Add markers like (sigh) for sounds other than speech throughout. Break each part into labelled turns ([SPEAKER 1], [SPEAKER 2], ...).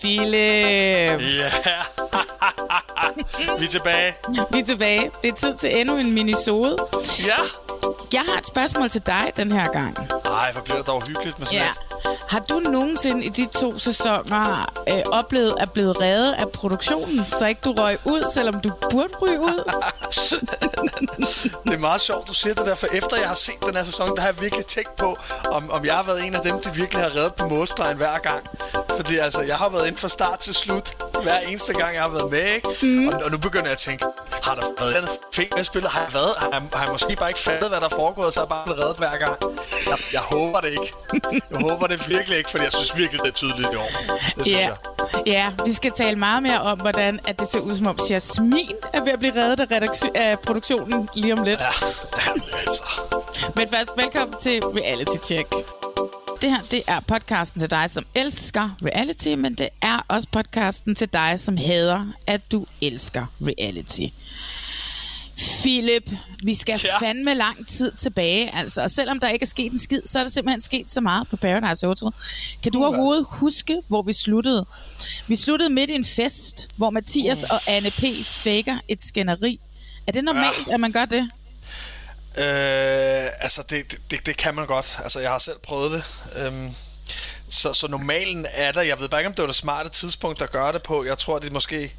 [SPEAKER 1] Philip,
[SPEAKER 2] Ja. (laughs) Vi er tilbage.
[SPEAKER 1] vi er tilbage. Det er tid til endnu en minisode.
[SPEAKER 2] Ja.
[SPEAKER 1] Jeg har et spørgsmål til dig den her gang.
[SPEAKER 2] Ej, hvor bliver det dog hyggeligt med sådan
[SPEAKER 1] Ja. Har du nogensinde i de to sæsoner øh, oplevet at blive reddet af produktionen, så ikke du røg ud, selvom du burde ryge ud? (laughs)
[SPEAKER 2] Det er meget sjovt, du siger det der, for efter jeg har set den her sæson, der har jeg virkelig tænkt på, om, om jeg har været en af dem, der virkelig har reddet på målstregen hver gang. Fordi altså, jeg har været inde fra start til slut, hver eneste gang, jeg har været med, ikke? Mm. Og, og, nu begynder jeg at tænke, har der været andet fedt med spillet? Har jeg, været? Har, jeg, har jeg måske bare ikke fattet, hvad der er foregået, så er jeg bare blevet reddet hver gang? Jeg, jeg håber det ikke. Jeg håber det virkelig ikke, fordi jeg synes virkelig, det er tydeligt i år. Det synes
[SPEAKER 1] Ja.
[SPEAKER 2] jeg.
[SPEAKER 1] ja, vi skal tale meget mere om, hvordan at det ser ud som om Jasmin er ved at blive reddet af, redaktion- af produktionen lige om lidt.
[SPEAKER 2] Ja, jamen, altså.
[SPEAKER 1] Men først, velkommen til Reality Check. Det her, det er podcasten til dig, som elsker reality, men det er også podcasten til dig, som hader, at du elsker reality. Philip, vi skal
[SPEAKER 2] Ja.
[SPEAKER 1] fandme lang tid tilbage, altså. Og selvom der ikke er sket en skid, så er der simpelthen sket så meget på Paradise Hotel. Kan du overhovedet huske, hvor vi sluttede? Vi sluttede midt i en fest, hvor Mathias og Anne P. faker et skænderi. Er det normalt, at man gør det?
[SPEAKER 2] Øh, altså, det, det- det, det kan man godt. Altså, jeg har selv prøvet det. Øhm, så, så normalen er der. Jeg ved bare ikke, om det var det smarte tidspunkt at gøre det på. Jeg tror, det måske...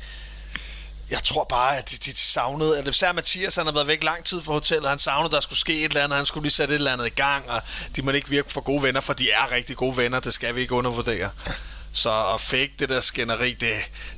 [SPEAKER 2] Jeg tror bare, at de, de, de savnede... eller især Mathias, han har været væk lang tid fra hotellet. Han savnede, at der skulle ske et eller andet. Han skulle lige sætte et eller andet i gang. Og de må ikke virke for gode venner, for de er rigtig gode venner. Det skal vi ikke undervurdere. Så at fake det der skænderi, det,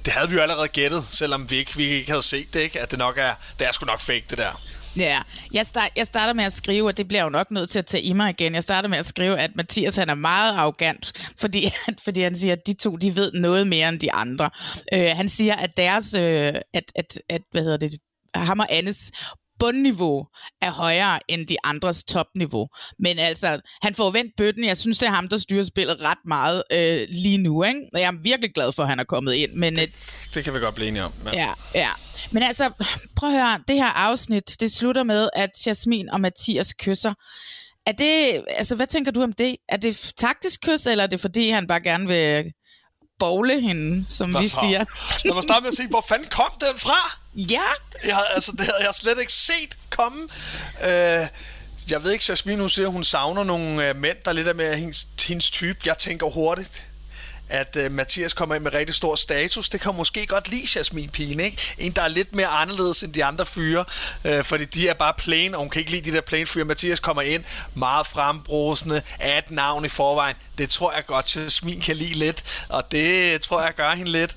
[SPEAKER 2] det havde vi jo allerede gættet, selvom vi ikke, vi ikke havde set det, ikke? At det nok er, det er sgu nok fake, det der.
[SPEAKER 1] Ja, jeg, start, jeg starter med at skrive, og det bliver jo nok nødt til at tage i mig igen. Jeg starter med at skrive, at Mathias han er meget arrogant, fordi, fordi han siger, at de to de ved noget mere end de andre. Øh, han siger, at deres, øh, at, at, at, hvad hedder det, ham og Annes bundniveau er højere end de andres topniveau. Men altså, han får vendt bøtten. Jeg synes, det er ham, der styrer spillet ret meget øh, lige nu. Ikke? Jeg er virkelig glad for, at han er kommet ind. Men øh,
[SPEAKER 2] Det kan vi godt blive enige om. Ja.
[SPEAKER 1] Ja, ja. Men altså, prøv at høre, det her afsnit, det slutter med, at Jasmin og Mathias kysser. Er det, altså hvad tænker du om det? Er det taktisk kys, eller er det fordi, han bare gerne vil bowle hende, som vi
[SPEAKER 2] så?
[SPEAKER 1] siger?
[SPEAKER 2] Lad mig starte med at sige, hvor fanden kom den fra?
[SPEAKER 1] Ja,
[SPEAKER 2] Jeg, altså, det havde jeg slet ikke set komme. Øh, jeg ved ikke, Jasmine, hun siger, hun savner nogle øh, mænd, der lidt er med hendes, hendes type. Jeg tænker hurtigt, at øh, Mathias kommer ind med rigtig stor status. Det kan måske godt lide, Jasmin Pigen, ikke? En, der er lidt mere anderledes end de andre fyre, øh, fordi de er bare plain, og hun kan ikke lide de der plain fyre. Mathias kommer ind meget frembrusende, er et navn i forvejen. Det tror jeg godt, Jasmin kan lide lidt, og det tror jeg gør hende lidt.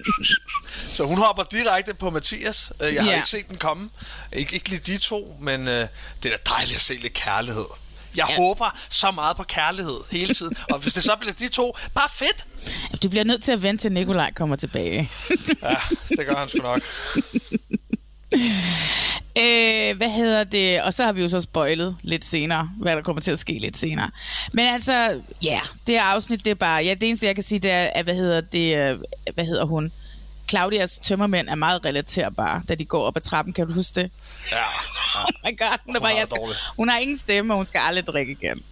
[SPEAKER 2] (laughs) Så hun hopper direkte på Mathias. Øh, Jeg har
[SPEAKER 1] Ja.
[SPEAKER 2] ikke set den komme. Ikke, ikke lige de to, men øh, det er da dejligt at se lidt kærlighed. Jeg
[SPEAKER 1] Ja.
[SPEAKER 2] håber så meget på kærlighed hele tiden. Og hvis det så bliver de to, bare fedt.
[SPEAKER 1] du bliver nødt til at vente til Nikolaj kommer tilbage.
[SPEAKER 2] Ja, det gør han sgu nok. (laughs)
[SPEAKER 1] Øh, hvad hedder det? Og så har vi jo så spoilet lidt senere, hvad der kommer til at ske lidt senere. Men altså, ja, det her afsnit, det er bare... Ja, det eneste, jeg kan sige, det er, at, hvad hedder det... øh, Hvad hedder hun? Claudias tømmermænd er meget relaterbare, da de går op ad trappen. Kan du huske det?
[SPEAKER 2] Ja, ja. (laughs)
[SPEAKER 1] Oh my god, hun, er
[SPEAKER 2] Hun
[SPEAKER 1] bare,
[SPEAKER 2] er
[SPEAKER 1] jeg skal, hun har ingen stemme, og hun skal aldrig drikke igen.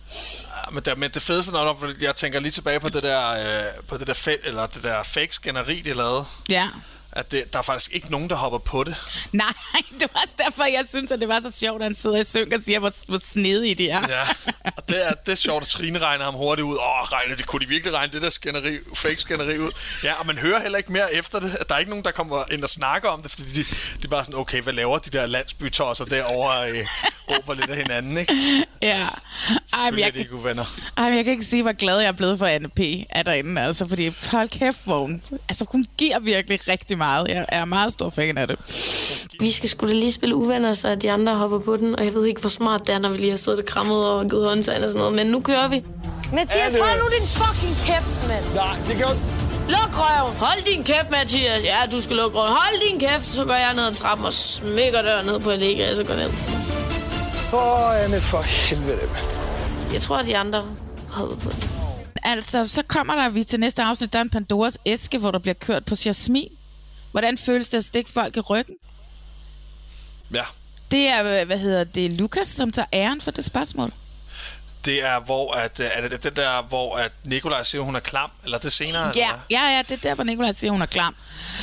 [SPEAKER 2] Ja, men, det, men det fedeste fordi jeg tænker lige tilbage på det der, øh, på det der, fe, eller det der fake skænderi, de lavede.
[SPEAKER 1] Ja.
[SPEAKER 2] at det, der er faktisk ikke nogen, der hopper på det.
[SPEAKER 1] Nej, (laughs) det var også derfor, jeg synes, at det var så sjovt, at han sidder i synk og siger, hvor, hvor snedige de er.
[SPEAKER 2] Ja, (laughs) det er, det er sjovt, at Trine regner ham hurtigt ud. Åh, regne, det kunne de virkelig regne det der skænderi, fake skænderi ud. Ja, og man hører heller ikke mere efter det. Der er ikke nogen, der kommer ind og snakker om det, fordi de, de er bare sådan, okay, hvad laver de der landsbytosser derovre øh, råber lidt af hinanden, ikke?
[SPEAKER 1] Ja. Ej, men jeg,
[SPEAKER 2] de ikke venner.
[SPEAKER 1] ej, men jeg kan ikke sige, hvor glad jeg er blevet for Anne P. er derinde, altså, fordi hold kæft, hvor hun, altså, hun giver virkelig rigtig meget. Jeg er meget stor fan af det.
[SPEAKER 3] Vi skal skulle lige spille uvenner, så de andre hopper på den, og jeg ved ikke, hvor smart det er, når vi lige har siddet og krammet og givet håndtegn og sådan noget, men nu kører vi. Mathias, hold nu din fucking kæft, mand!
[SPEAKER 4] Nej, det kan.
[SPEAKER 3] Luk røven! Hold din kæft, Mathias! Ja, du skal lukke røven. Hold din kæft! Så går jeg ned ad trappen og smækker døren ned på Allega, og så går jeg ned.
[SPEAKER 4] Åh, oh, Anne, for helvede, mand.
[SPEAKER 3] Jeg tror, at de andre hopper på den.
[SPEAKER 1] Altså, så kommer der vi til næste afsnit, der er en Pandoras æske, hvor der bliver kørt på jasmin. Hvordan føles det at stikke folk i ryggen?
[SPEAKER 2] Ja,
[SPEAKER 1] Det er, hvad hedder det, Lukas, som tager æren for det spørgsmål.
[SPEAKER 2] Det er, hvor at, øh, er det den der, hvor at Nikolaj siger, hun er klam, eller det senere?
[SPEAKER 1] Ja,
[SPEAKER 2] Eller,
[SPEAKER 1] ja, ja, det er der, hvor Nicolaj siger, hun er klam.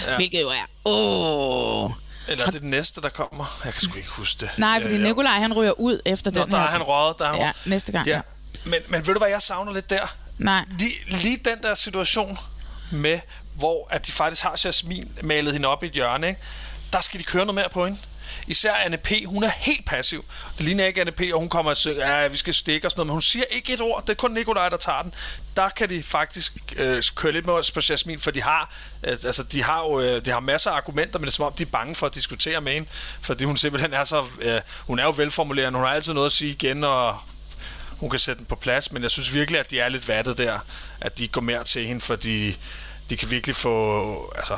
[SPEAKER 1] Ja. Hvilket jo er, åh...
[SPEAKER 2] eller er det den næste, der kommer? Jeg kan sgu ikke huske det.
[SPEAKER 1] Nej, fordi
[SPEAKER 2] jo.
[SPEAKER 1] Nikolaj, han ryger ud efter
[SPEAKER 2] Nå,
[SPEAKER 1] den
[SPEAKER 2] der
[SPEAKER 1] her.
[SPEAKER 2] er han røget. Der er han
[SPEAKER 1] Ja, næste gang, ja.
[SPEAKER 2] Men, men ved du, hvad jeg savner lidt der?
[SPEAKER 1] Nej.
[SPEAKER 2] Lige, lige den der situation med, hvor at de faktisk har Jasmin malet hende op i et hjørne, ikke? der skal de køre noget mere på hende. Især Anne P., hun er helt passiv. Det ligner ikke Anne P., og hun kommer og siger, ja, vi skal stikke og sådan noget, men hun siger ikke et ord. Det er kun Nikolaj, der tager den. Der kan de faktisk øh, køre lidt med på Jasmin, for de har, øh, altså, de har jo øh, de har masser af argumenter, men det er som om, de er bange for at diskutere med hende, fordi hun simpelthen er så... Øh, hun er jo velformulerende, hun har altid noget at sige igen, og hun kan sætte den på plads, men jeg synes virkelig, at de er lidt vattet der, at de går mere til hende, fordi de kan virkelig få, altså,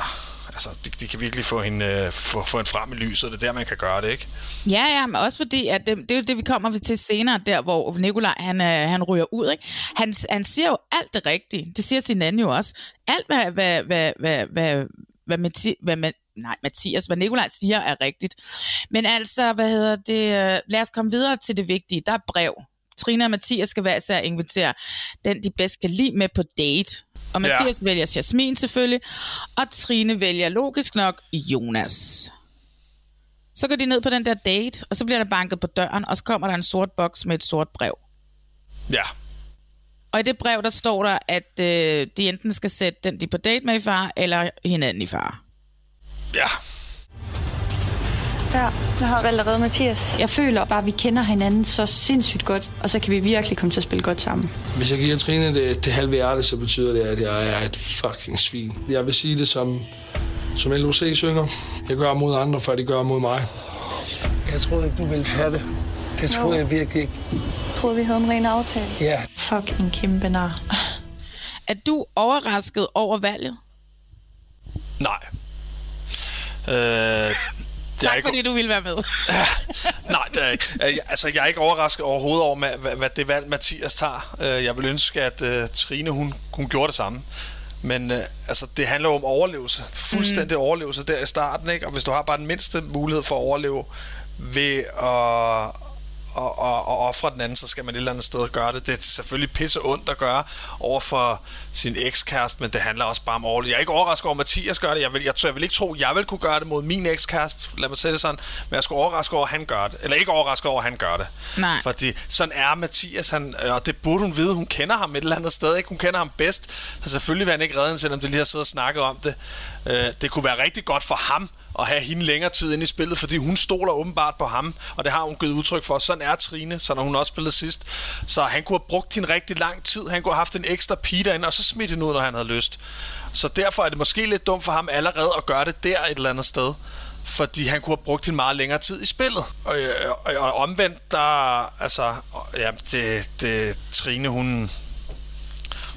[SPEAKER 2] altså det, det kan virkelig få hende, øh, få, få hende frem i lyset, det er der, man kan gøre det, ikke?
[SPEAKER 1] Ja, ja, men også fordi, at det, det er jo det, vi kommer til senere, der hvor Nikolaj, han, øh, han ryger ud, ikke? Han, han siger jo alt det rigtige. Det siger sin anden jo også. Alt, hvad, hvad, hvad, hvad, hvad, hvad, Mathi, hvad, hvad nej, Mathias, hvad Nikolaj siger, er rigtigt. Men altså, hvad hedder det, øh, lad os komme videre til det vigtige. Der er brev. Trine og Mathias skal være at invitere den, de bedst kan lide med på date. Og. Mathias ja. vælger Jasmin selvfølgelig, og Trine vælger logisk nok Jonas. Så går de ned på den der date, og så bliver der banket på døren, og så kommer der en sort boks med et sort brev.
[SPEAKER 2] Ja,
[SPEAKER 1] Og i det brev, der står der, at øh, de enten skal sætte den, de på date med i far, eller hinanden i far.
[SPEAKER 2] ja.
[SPEAKER 5] Ja, jeg har valgt at redde Mathias. Jeg føler bare, at vi kender hinanden så sindssygt godt, og så kan vi virkelig komme til at spille godt sammen.
[SPEAKER 4] Hvis jeg giver Trine det, det halve hjerte, så betyder det, at jeg er et fucking svin. Jeg vil sige det som, som LOC synger. Jeg gør mod andre, før de gør mod mig. Jeg troede ikke, du ville have det. Det troede jeg virkelig ikke.
[SPEAKER 5] Jeg troede, vi havde en ren aftale.
[SPEAKER 4] Ja,
[SPEAKER 5] Fuck en kæmpe nar.
[SPEAKER 1] Er du overrasket over valget?
[SPEAKER 2] Nej. Øh,
[SPEAKER 1] Tak,
[SPEAKER 2] ikke-
[SPEAKER 1] fordi du ville være med. (laughs)
[SPEAKER 2] Nej, det er ikke. Øh, Altså, jeg er ikke overrasket overhovedet over, hvad, hvad- det valg Mathias tager. Øh, Jeg vil ønske, at uh, Trine, hun, hun gjorde det samme. Men uh, altså, det handler jo om overlevelse. Fuldstændig mm. overlevelse der i starten, ikke? Og hvis du har bare den mindste mulighed for at overleve ved at og, og, og ofre den anden, så skal man et eller andet sted gøre det. Det er selvfølgelig pisse ondt at gøre over for sin ekskæreste, men det handler også bare om overlevelse. Jeg er ikke overrasket over, at Mathias gør det. Jeg vil, jeg, jeg vil ikke tro, at jeg vil kunne gøre det mod min ekskæreste. Lad mig sætte det sådan. Men jeg skulle overraske over, at han gør det. Eller ikke overraske over, at han gør det.
[SPEAKER 1] Nej.
[SPEAKER 2] Fordi sådan er Mathias, han, og det burde hun vide. Hun kender ham et eller andet sted. Ikke? Hun kender ham bedst. Så selvfølgelig vil han ikke redde hende, selvom det lige har siddet og snakket om det. Øh, det kunne være rigtig godt for ham at have hende længere tid inde i spillet, fordi hun stoler åbenbart på ham, og det har hun givet udtryk for. Sådan er Trine, så når hun også spillet sidst. Så han kunne have brugt hende rigtig lang tid. Han kunne have haft en ekstra pige derinde, og så smidt hende ud, når han havde lyst. Så derfor er det måske lidt dumt for ham allerede at gøre det der et eller andet sted fordi han kunne have brugt hende meget længere tid i spillet. Og, øh, og, og omvendt, der, altså, ja, det, det, Trine, hun,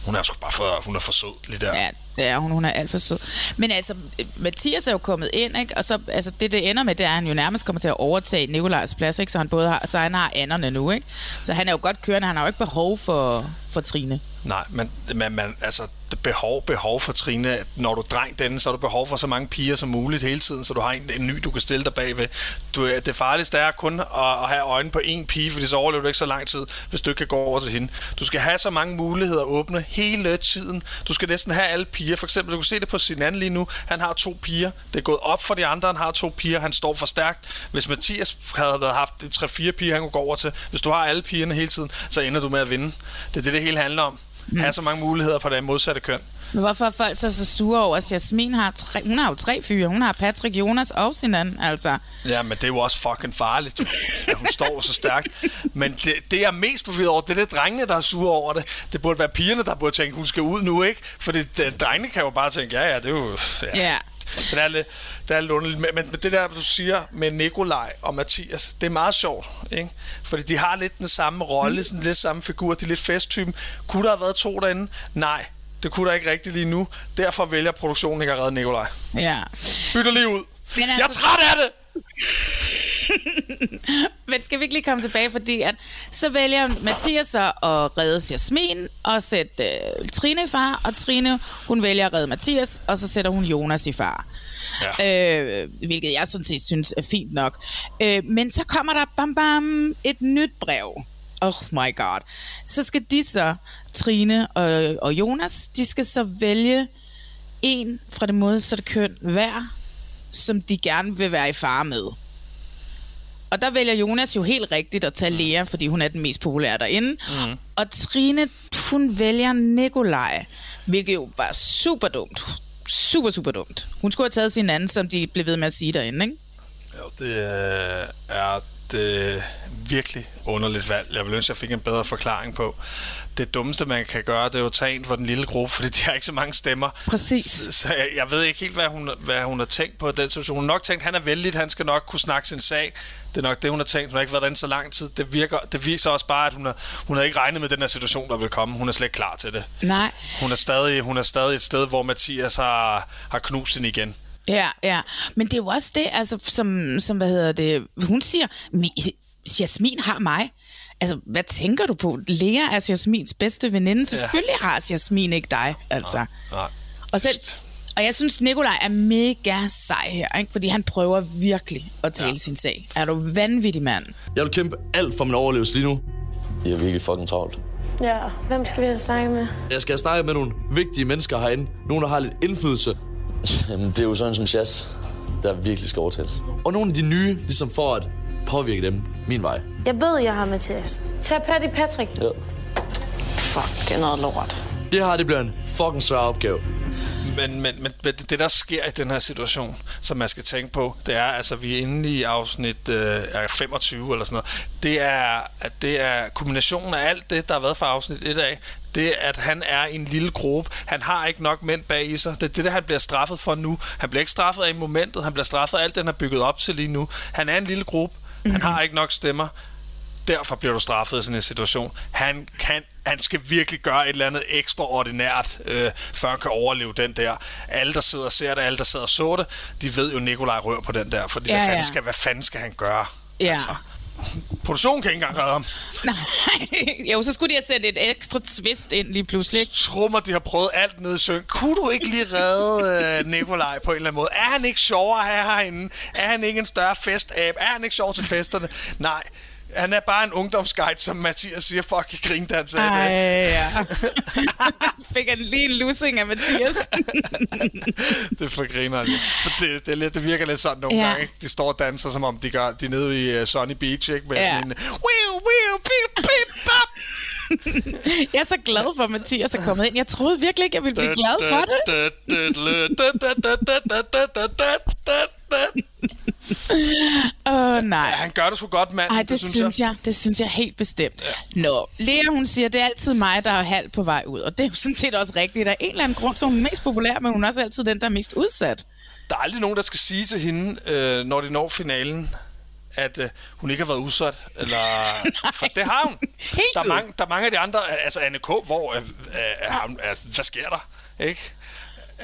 [SPEAKER 2] hun er sgu bare for, hun er for sød lige der.
[SPEAKER 1] Ja, det er hun. Hun er alt for sød. Men altså, Mathias er jo kommet ind, ikke? Og så, altså, det, det ender med, det er, at han jo nærmest kommer til at overtage Nikolajs plads, ikke? Så han både har, så han har anderne nu, ikke? Så han er jo godt kørende. Han har jo ikke behov for, for Trine.
[SPEAKER 2] Nej, men, men man, altså, behov, behov for Trine, når du dreng denne, så har du behov for så mange piger som muligt hele tiden, så du har en, en ny, du kan stille dig bagved. Du, det farligste er kun at, at have øjne på én pige, fordi så overlever du ikke så lang tid, hvis du ikke kan gå over til hende. Du skal have så mange muligheder åbne hele tiden. Du skal næsten have alle piger piger. For eksempel, du kan se det på sin anden lige nu. Han har to piger. Det er gået op for de andre, han har to piger. Han står for stærkt. Hvis Mathias havde været haft tre-fire piger, han kunne gå over til. Hvis du har alle pigerne hele tiden, så ender du med at vinde. Det er det, det hele handler om. Mm. Have så mange muligheder på det modsatte køn.
[SPEAKER 1] Men hvorfor er folk så, så sure over, at Jasmin har, tre, hun har jo tre fyre. Hun har Patrick, Jonas og sin anden, altså.
[SPEAKER 2] Ja, men det er jo også fucking farligt, at hun står så stærkt. Men det, det jeg er mest forvirret over, det er det drengene, der er sure over det. Det burde være pigerne, der burde tænke, hun skal ud nu, ikke? For det, det, drengene kan jo bare tænke, ja, ja, det er jo... Ja.
[SPEAKER 1] Ja.
[SPEAKER 2] Det er lidt, det er lidt. Men, men det der, du siger med Nikolaj og Mathias, det er meget sjovt, ikke? Fordi de har lidt den samme rolle, sådan lidt samme figur, de er lidt festtypen. Kunne der have været to derinde? Nej, det kunne der ikke rigtigt lige nu. Derfor vælger produktionen ikke at redde Nikolaj.
[SPEAKER 1] Ja.
[SPEAKER 2] Bytter lige ud.
[SPEAKER 1] Men altså-
[SPEAKER 2] Jeg er træt af det! (laughs)
[SPEAKER 1] Men skal vi ikke lige komme tilbage, fordi at så vælger Mathias så at redde Jasmin og sætte øh, Trine i far, og Trine, hun vælger at redde Mathias, og så sætter hun Jonas i far. Ja. Øh, hvilket jeg sådan set synes er fint nok. Øh, men så kommer der bam bam et nyt brev. Oh my god. Så skal de så, Trine og, og Jonas, de skal så vælge en fra det modsatte køn hver, som de gerne vil være i far med. Og der vælger Jonas jo helt rigtigt at tage Lea, fordi hun er den mest populære derinde. Mm. Og Trine, hun vælger Nikolaj, hvilket jo var super dumt. Super, super dumt. Hun skulle have taget sin anden, som de blev ved med at sige derinde, ikke?
[SPEAKER 2] Jo, det øh, er det virkelig underligt valg. Jeg ville ønske, at jeg fik en bedre forklaring på. Det dummeste, man kan gøre, det er jo at tage en for den lille gruppe, (laughs) fordi de har ikke så mange stemmer.
[SPEAKER 1] Præcis.
[SPEAKER 2] Så, så jeg, jeg ved ikke helt, hvad hun, hvad hun har tænkt på den situation. Hun har nok tænkt, at han er vældig, han skal nok kunne snakke sin sag. Det er nok det, hun har tænkt. Hun har ikke været derinde så lang tid. Det, virker, det viser også bare, at hun har, hun har ikke regnet med den her situation, der vil komme. Hun er slet ikke klar til det.
[SPEAKER 1] Nej.
[SPEAKER 2] Hun er stadig, hun er stadig et sted, hvor Mathias har, har knust hende igen.
[SPEAKER 1] Ja, ja. Men det er jo også det, altså, som, som hvad hedder det, hun siger, "Mi- Jasmin har mig. Altså, hvad tænker du på? Lea er Jasmins bedste veninde. Selvfølgelig har Jasmin ikke dig, altså.
[SPEAKER 2] Nej.
[SPEAKER 1] Og, selv, og jeg synes, Nikolaj er mega sej her, ikke? fordi han prøver virkelig at tale ja. sin sag. Er du vanvittig mand?
[SPEAKER 6] Jeg vil kæmpe alt for min overlevelse lige nu.
[SPEAKER 7] I er virkelig fucking travlt.
[SPEAKER 3] Ja, hvem skal vi have snakket med?
[SPEAKER 6] Jeg skal snakke med nogle vigtige mennesker herinde. Nogle, der har lidt indflydelse.
[SPEAKER 7] Jamen, det er jo sådan som Chas, der virkelig skal overtales.
[SPEAKER 6] Og nogle af de nye, ligesom for at påvirke dem min vej.
[SPEAKER 3] Jeg ved, jeg har Mathias. Tag pat i Patrick.
[SPEAKER 7] Ja.
[SPEAKER 3] Fuck, det er noget lort.
[SPEAKER 6] Det her, det bliver en fucking svær opgave.
[SPEAKER 2] Men, men, men det, der sker i den her situation, som man skal tænke på, det er, altså vi er inde i afsnit øh, er 25 eller sådan noget, det er, at det er kombinationen af alt det, der har været fra afsnit 1 af, det at han er i en lille gruppe, han har ikke nok mænd bag i sig, det er det, der han bliver straffet for nu. Han bliver ikke straffet af momentet, han bliver straffet af alt det, han har bygget op til lige nu. Han er en lille gruppe, mm-hmm. han har ikke nok stemmer, derfor bliver du straffet i sådan en situation. Han kan han skal virkelig gøre et eller andet ekstraordinært, øh, før han kan overleve den der. Alle, der sidder og ser det, alle, der sidder og så det, de ved jo, Nikolaj rører på den der, fordi
[SPEAKER 1] ja,
[SPEAKER 2] hvad, fanden
[SPEAKER 1] ja.
[SPEAKER 2] skal, hvad fanden skal han gøre?
[SPEAKER 1] Ja.
[SPEAKER 2] Altså, produktionen kan ikke engang redde ham.
[SPEAKER 1] Nej, jo, så skulle de have sætte et ekstra twist ind lige pludselig.
[SPEAKER 2] Trummer, de har prøvet alt ned i søen. Kunne du ikke lige redde øh, Nikolaj på en eller anden måde? Er han ikke sjovere herinde? Er han ikke en større festab? Er han ikke sjov til festerne? Nej. Han er bare en ungdomsguide, som Mathias siger. Fuck, jeg grinte, han sagde
[SPEAKER 1] Ej,
[SPEAKER 2] det.
[SPEAKER 1] ja. Fik han lige en lussing af Mathias.
[SPEAKER 2] det er for griner For det, det, er lidt, det virker lidt sådan nogle
[SPEAKER 1] Ja.
[SPEAKER 2] gange. Ikke? De står og danser, som om de, gør, de er nede i uh, Sunny Beach, ikke? Med
[SPEAKER 1] Ja.
[SPEAKER 2] sådan en... Wiu, wiu, bip, bip, bap.
[SPEAKER 1] jeg er så glad for, at Mathias er kommet ind. Jeg troede virkelig ikke, jeg ville blive glad for det. Åh, oh, nej.
[SPEAKER 2] Ja, han gør det sgu godt, mand.
[SPEAKER 1] Ej, det, det synes, synes jeg. jeg. Det synes jeg helt bestemt. Ja. Nå, Lea, hun siger, det er altid mig, der er halvt på vej ud. Og det er jo sådan set også rigtigt. Der er en eller anden grund, så hun er mest populær, men hun er også altid den, der er mest udsat.
[SPEAKER 2] Der er aldrig nogen, der skal sige til hende, øh, når de når finalen, at øh, hun ikke har været udsat. Eller, (laughs) for det har hun.
[SPEAKER 1] Helt
[SPEAKER 2] der, er mange, der er mange af de andre, altså Anne K., hvor, øh, øh, hun- altså, hvad sker der? Ikke?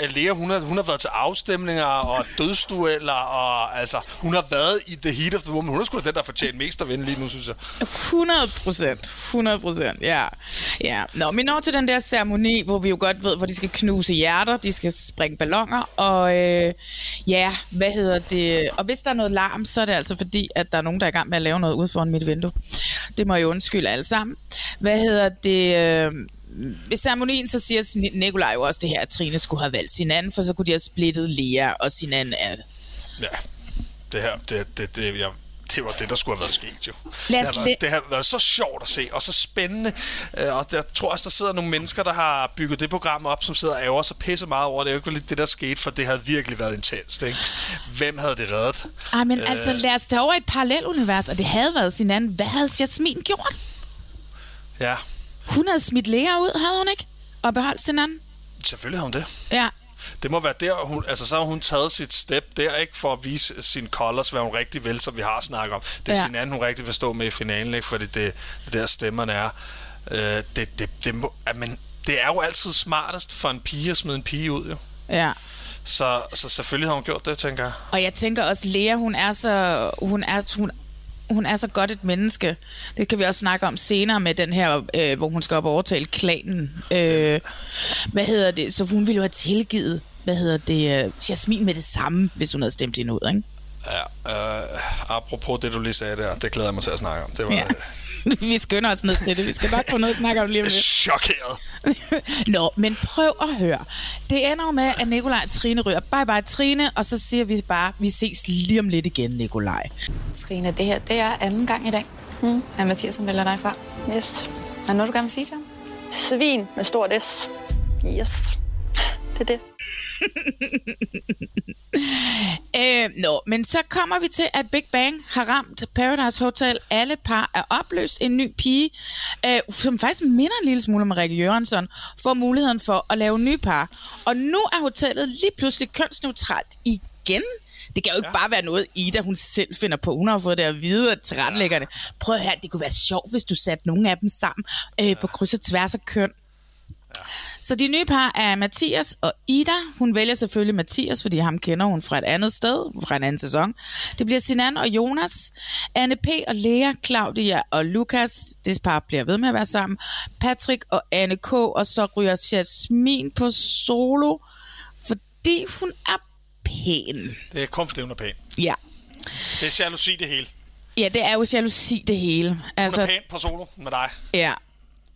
[SPEAKER 2] Øh, Lea, hun har, hun har været til afstemninger og dødsdueller, og altså, hun har været i the heat of the moment. Hun er sgu da den, der fortjener mest at vinde lige nu, synes jeg.
[SPEAKER 1] 100 procent. 100 procent, ja. ja. Nå, vi når til den der ceremoni, hvor vi jo godt ved, hvor de skal knuse hjerter, de skal springe ballonger, og øh, ja, hvad hedder det? Og hvis der er noget larm, så er det altså fordi, at der er nogen, der er i gang med at lave noget ude foran mit vindue. Det må jeg undskylde alle sammen. Hvad hedder det? Øh, ved ceremonien, så siger Nikolaj jo også det her, at Trine skulle have valgt sin anden, for så kunne de have splittet Lea og sin anden af
[SPEAKER 2] Ja, det her, det, det, det, jeg, det var det, der skulle have været sket jo.
[SPEAKER 1] Lad
[SPEAKER 2] Det
[SPEAKER 1] os
[SPEAKER 2] har,
[SPEAKER 1] le-
[SPEAKER 2] været, det har været så sjovt at se, og så spændende. Øh, Og der tror også, der sidder nogle mennesker, der har bygget det program op, som sidder og ærger sig pisse meget over. Det er jo ikke lidt det, der skete, for det havde virkelig været intenst. Ikke? Hvem havde det reddet?
[SPEAKER 1] Ej, men
[SPEAKER 2] Øh.
[SPEAKER 1] altså, lad os tage over et parallelunivers, og det havde været sin anden. Hvad havde Jasmin gjort?
[SPEAKER 2] Ja,
[SPEAKER 1] Hun havde smidt Lea ud, havde hun ikke? Og beholdt sin anden?
[SPEAKER 2] selvfølgelig har hun det.
[SPEAKER 1] Ja.
[SPEAKER 2] Det må være der, hun, altså så har hun taget sit step der, ikke, for at vise sine colors, hvad hun rigtig vil, som vi har snakket om. Det er
[SPEAKER 1] Ja.
[SPEAKER 2] sin anden, hun rigtig vil stå med i finalen, ikke, fordi det, det der stemmerne er. Øh, det, det, det, må, men det er jo altid smartest for en pige at smide en pige ud, jo.
[SPEAKER 1] Ja.
[SPEAKER 2] Så, så selvfølgelig har hun gjort det, tænker jeg.
[SPEAKER 1] Og jeg tænker også, Lea, hun er så, hun er, hun, hun er så godt et menneske. Det kan vi også snakke om senere med den her, øh, hvor hun skal op og overtale klanen. Øh, hvad hedder det? Så hun ville jo have tilgivet, hvad hedder det, øh, Jasmin med det samme, hvis hun havde stemt hende ud, ikke?
[SPEAKER 2] Ja, øh, apropos det, du lige sagde der, det glæder jeg mig til at snakke om. Det var
[SPEAKER 1] Ja. (laughs) vi skynder os ned til det. Vi skal nok få noget at snakke om lige om lidt.
[SPEAKER 2] chokeret. (laughs)
[SPEAKER 1] Nå, men prøv at høre. Det ender jo med, at Nikolaj og Trine ryger. Bye bye Trine, og så siger vi bare, vi ses lige om lidt igen, Nikolaj.
[SPEAKER 8] Trine, det her det er anden gang i dag, mm. at Mathias han vælger dig fra.
[SPEAKER 5] Yes.
[SPEAKER 8] Er noget, du gerne vil sige til ham?
[SPEAKER 5] Svin med stort S. Yes. Det er det. (laughs)
[SPEAKER 1] Øh, nå, men så kommer vi til, at Big Bang har ramt Paradise Hotel. Alle par er opløst. En ny pige, øh, som faktisk minder en lille smule om Rikke Jørgensen, får muligheden for at lave nye par. Og nu er hotellet lige pludselig kønsneutralt igen. Det kan jo ikke ja. bare være noget, Ida hun selv finder på. Hun har fået det at vide af tilrettelæggerne. Prøv at høre, det kunne være sjovt, hvis du satte nogle af dem sammen øh, på kryds og tværs af køn. Så de nye par er Mathias og Ida. Hun vælger selvfølgelig Mathias, fordi ham kender hun fra et andet sted, fra en anden sæson. Det bliver Sinan og Jonas. Anne P. og Lea, Claudia og Lukas. Det par bliver ved med at være sammen. Patrick og Anne K. Og så ryger Jasmin på solo, fordi hun er pæn.
[SPEAKER 2] Det er kun fordi, hun er pæn.
[SPEAKER 1] Ja.
[SPEAKER 2] Det er jalousi det hele.
[SPEAKER 1] Ja, det er jo jalousi det hele.
[SPEAKER 2] Hun
[SPEAKER 1] Altså,
[SPEAKER 2] er pæn på solo med dig.
[SPEAKER 1] Ja.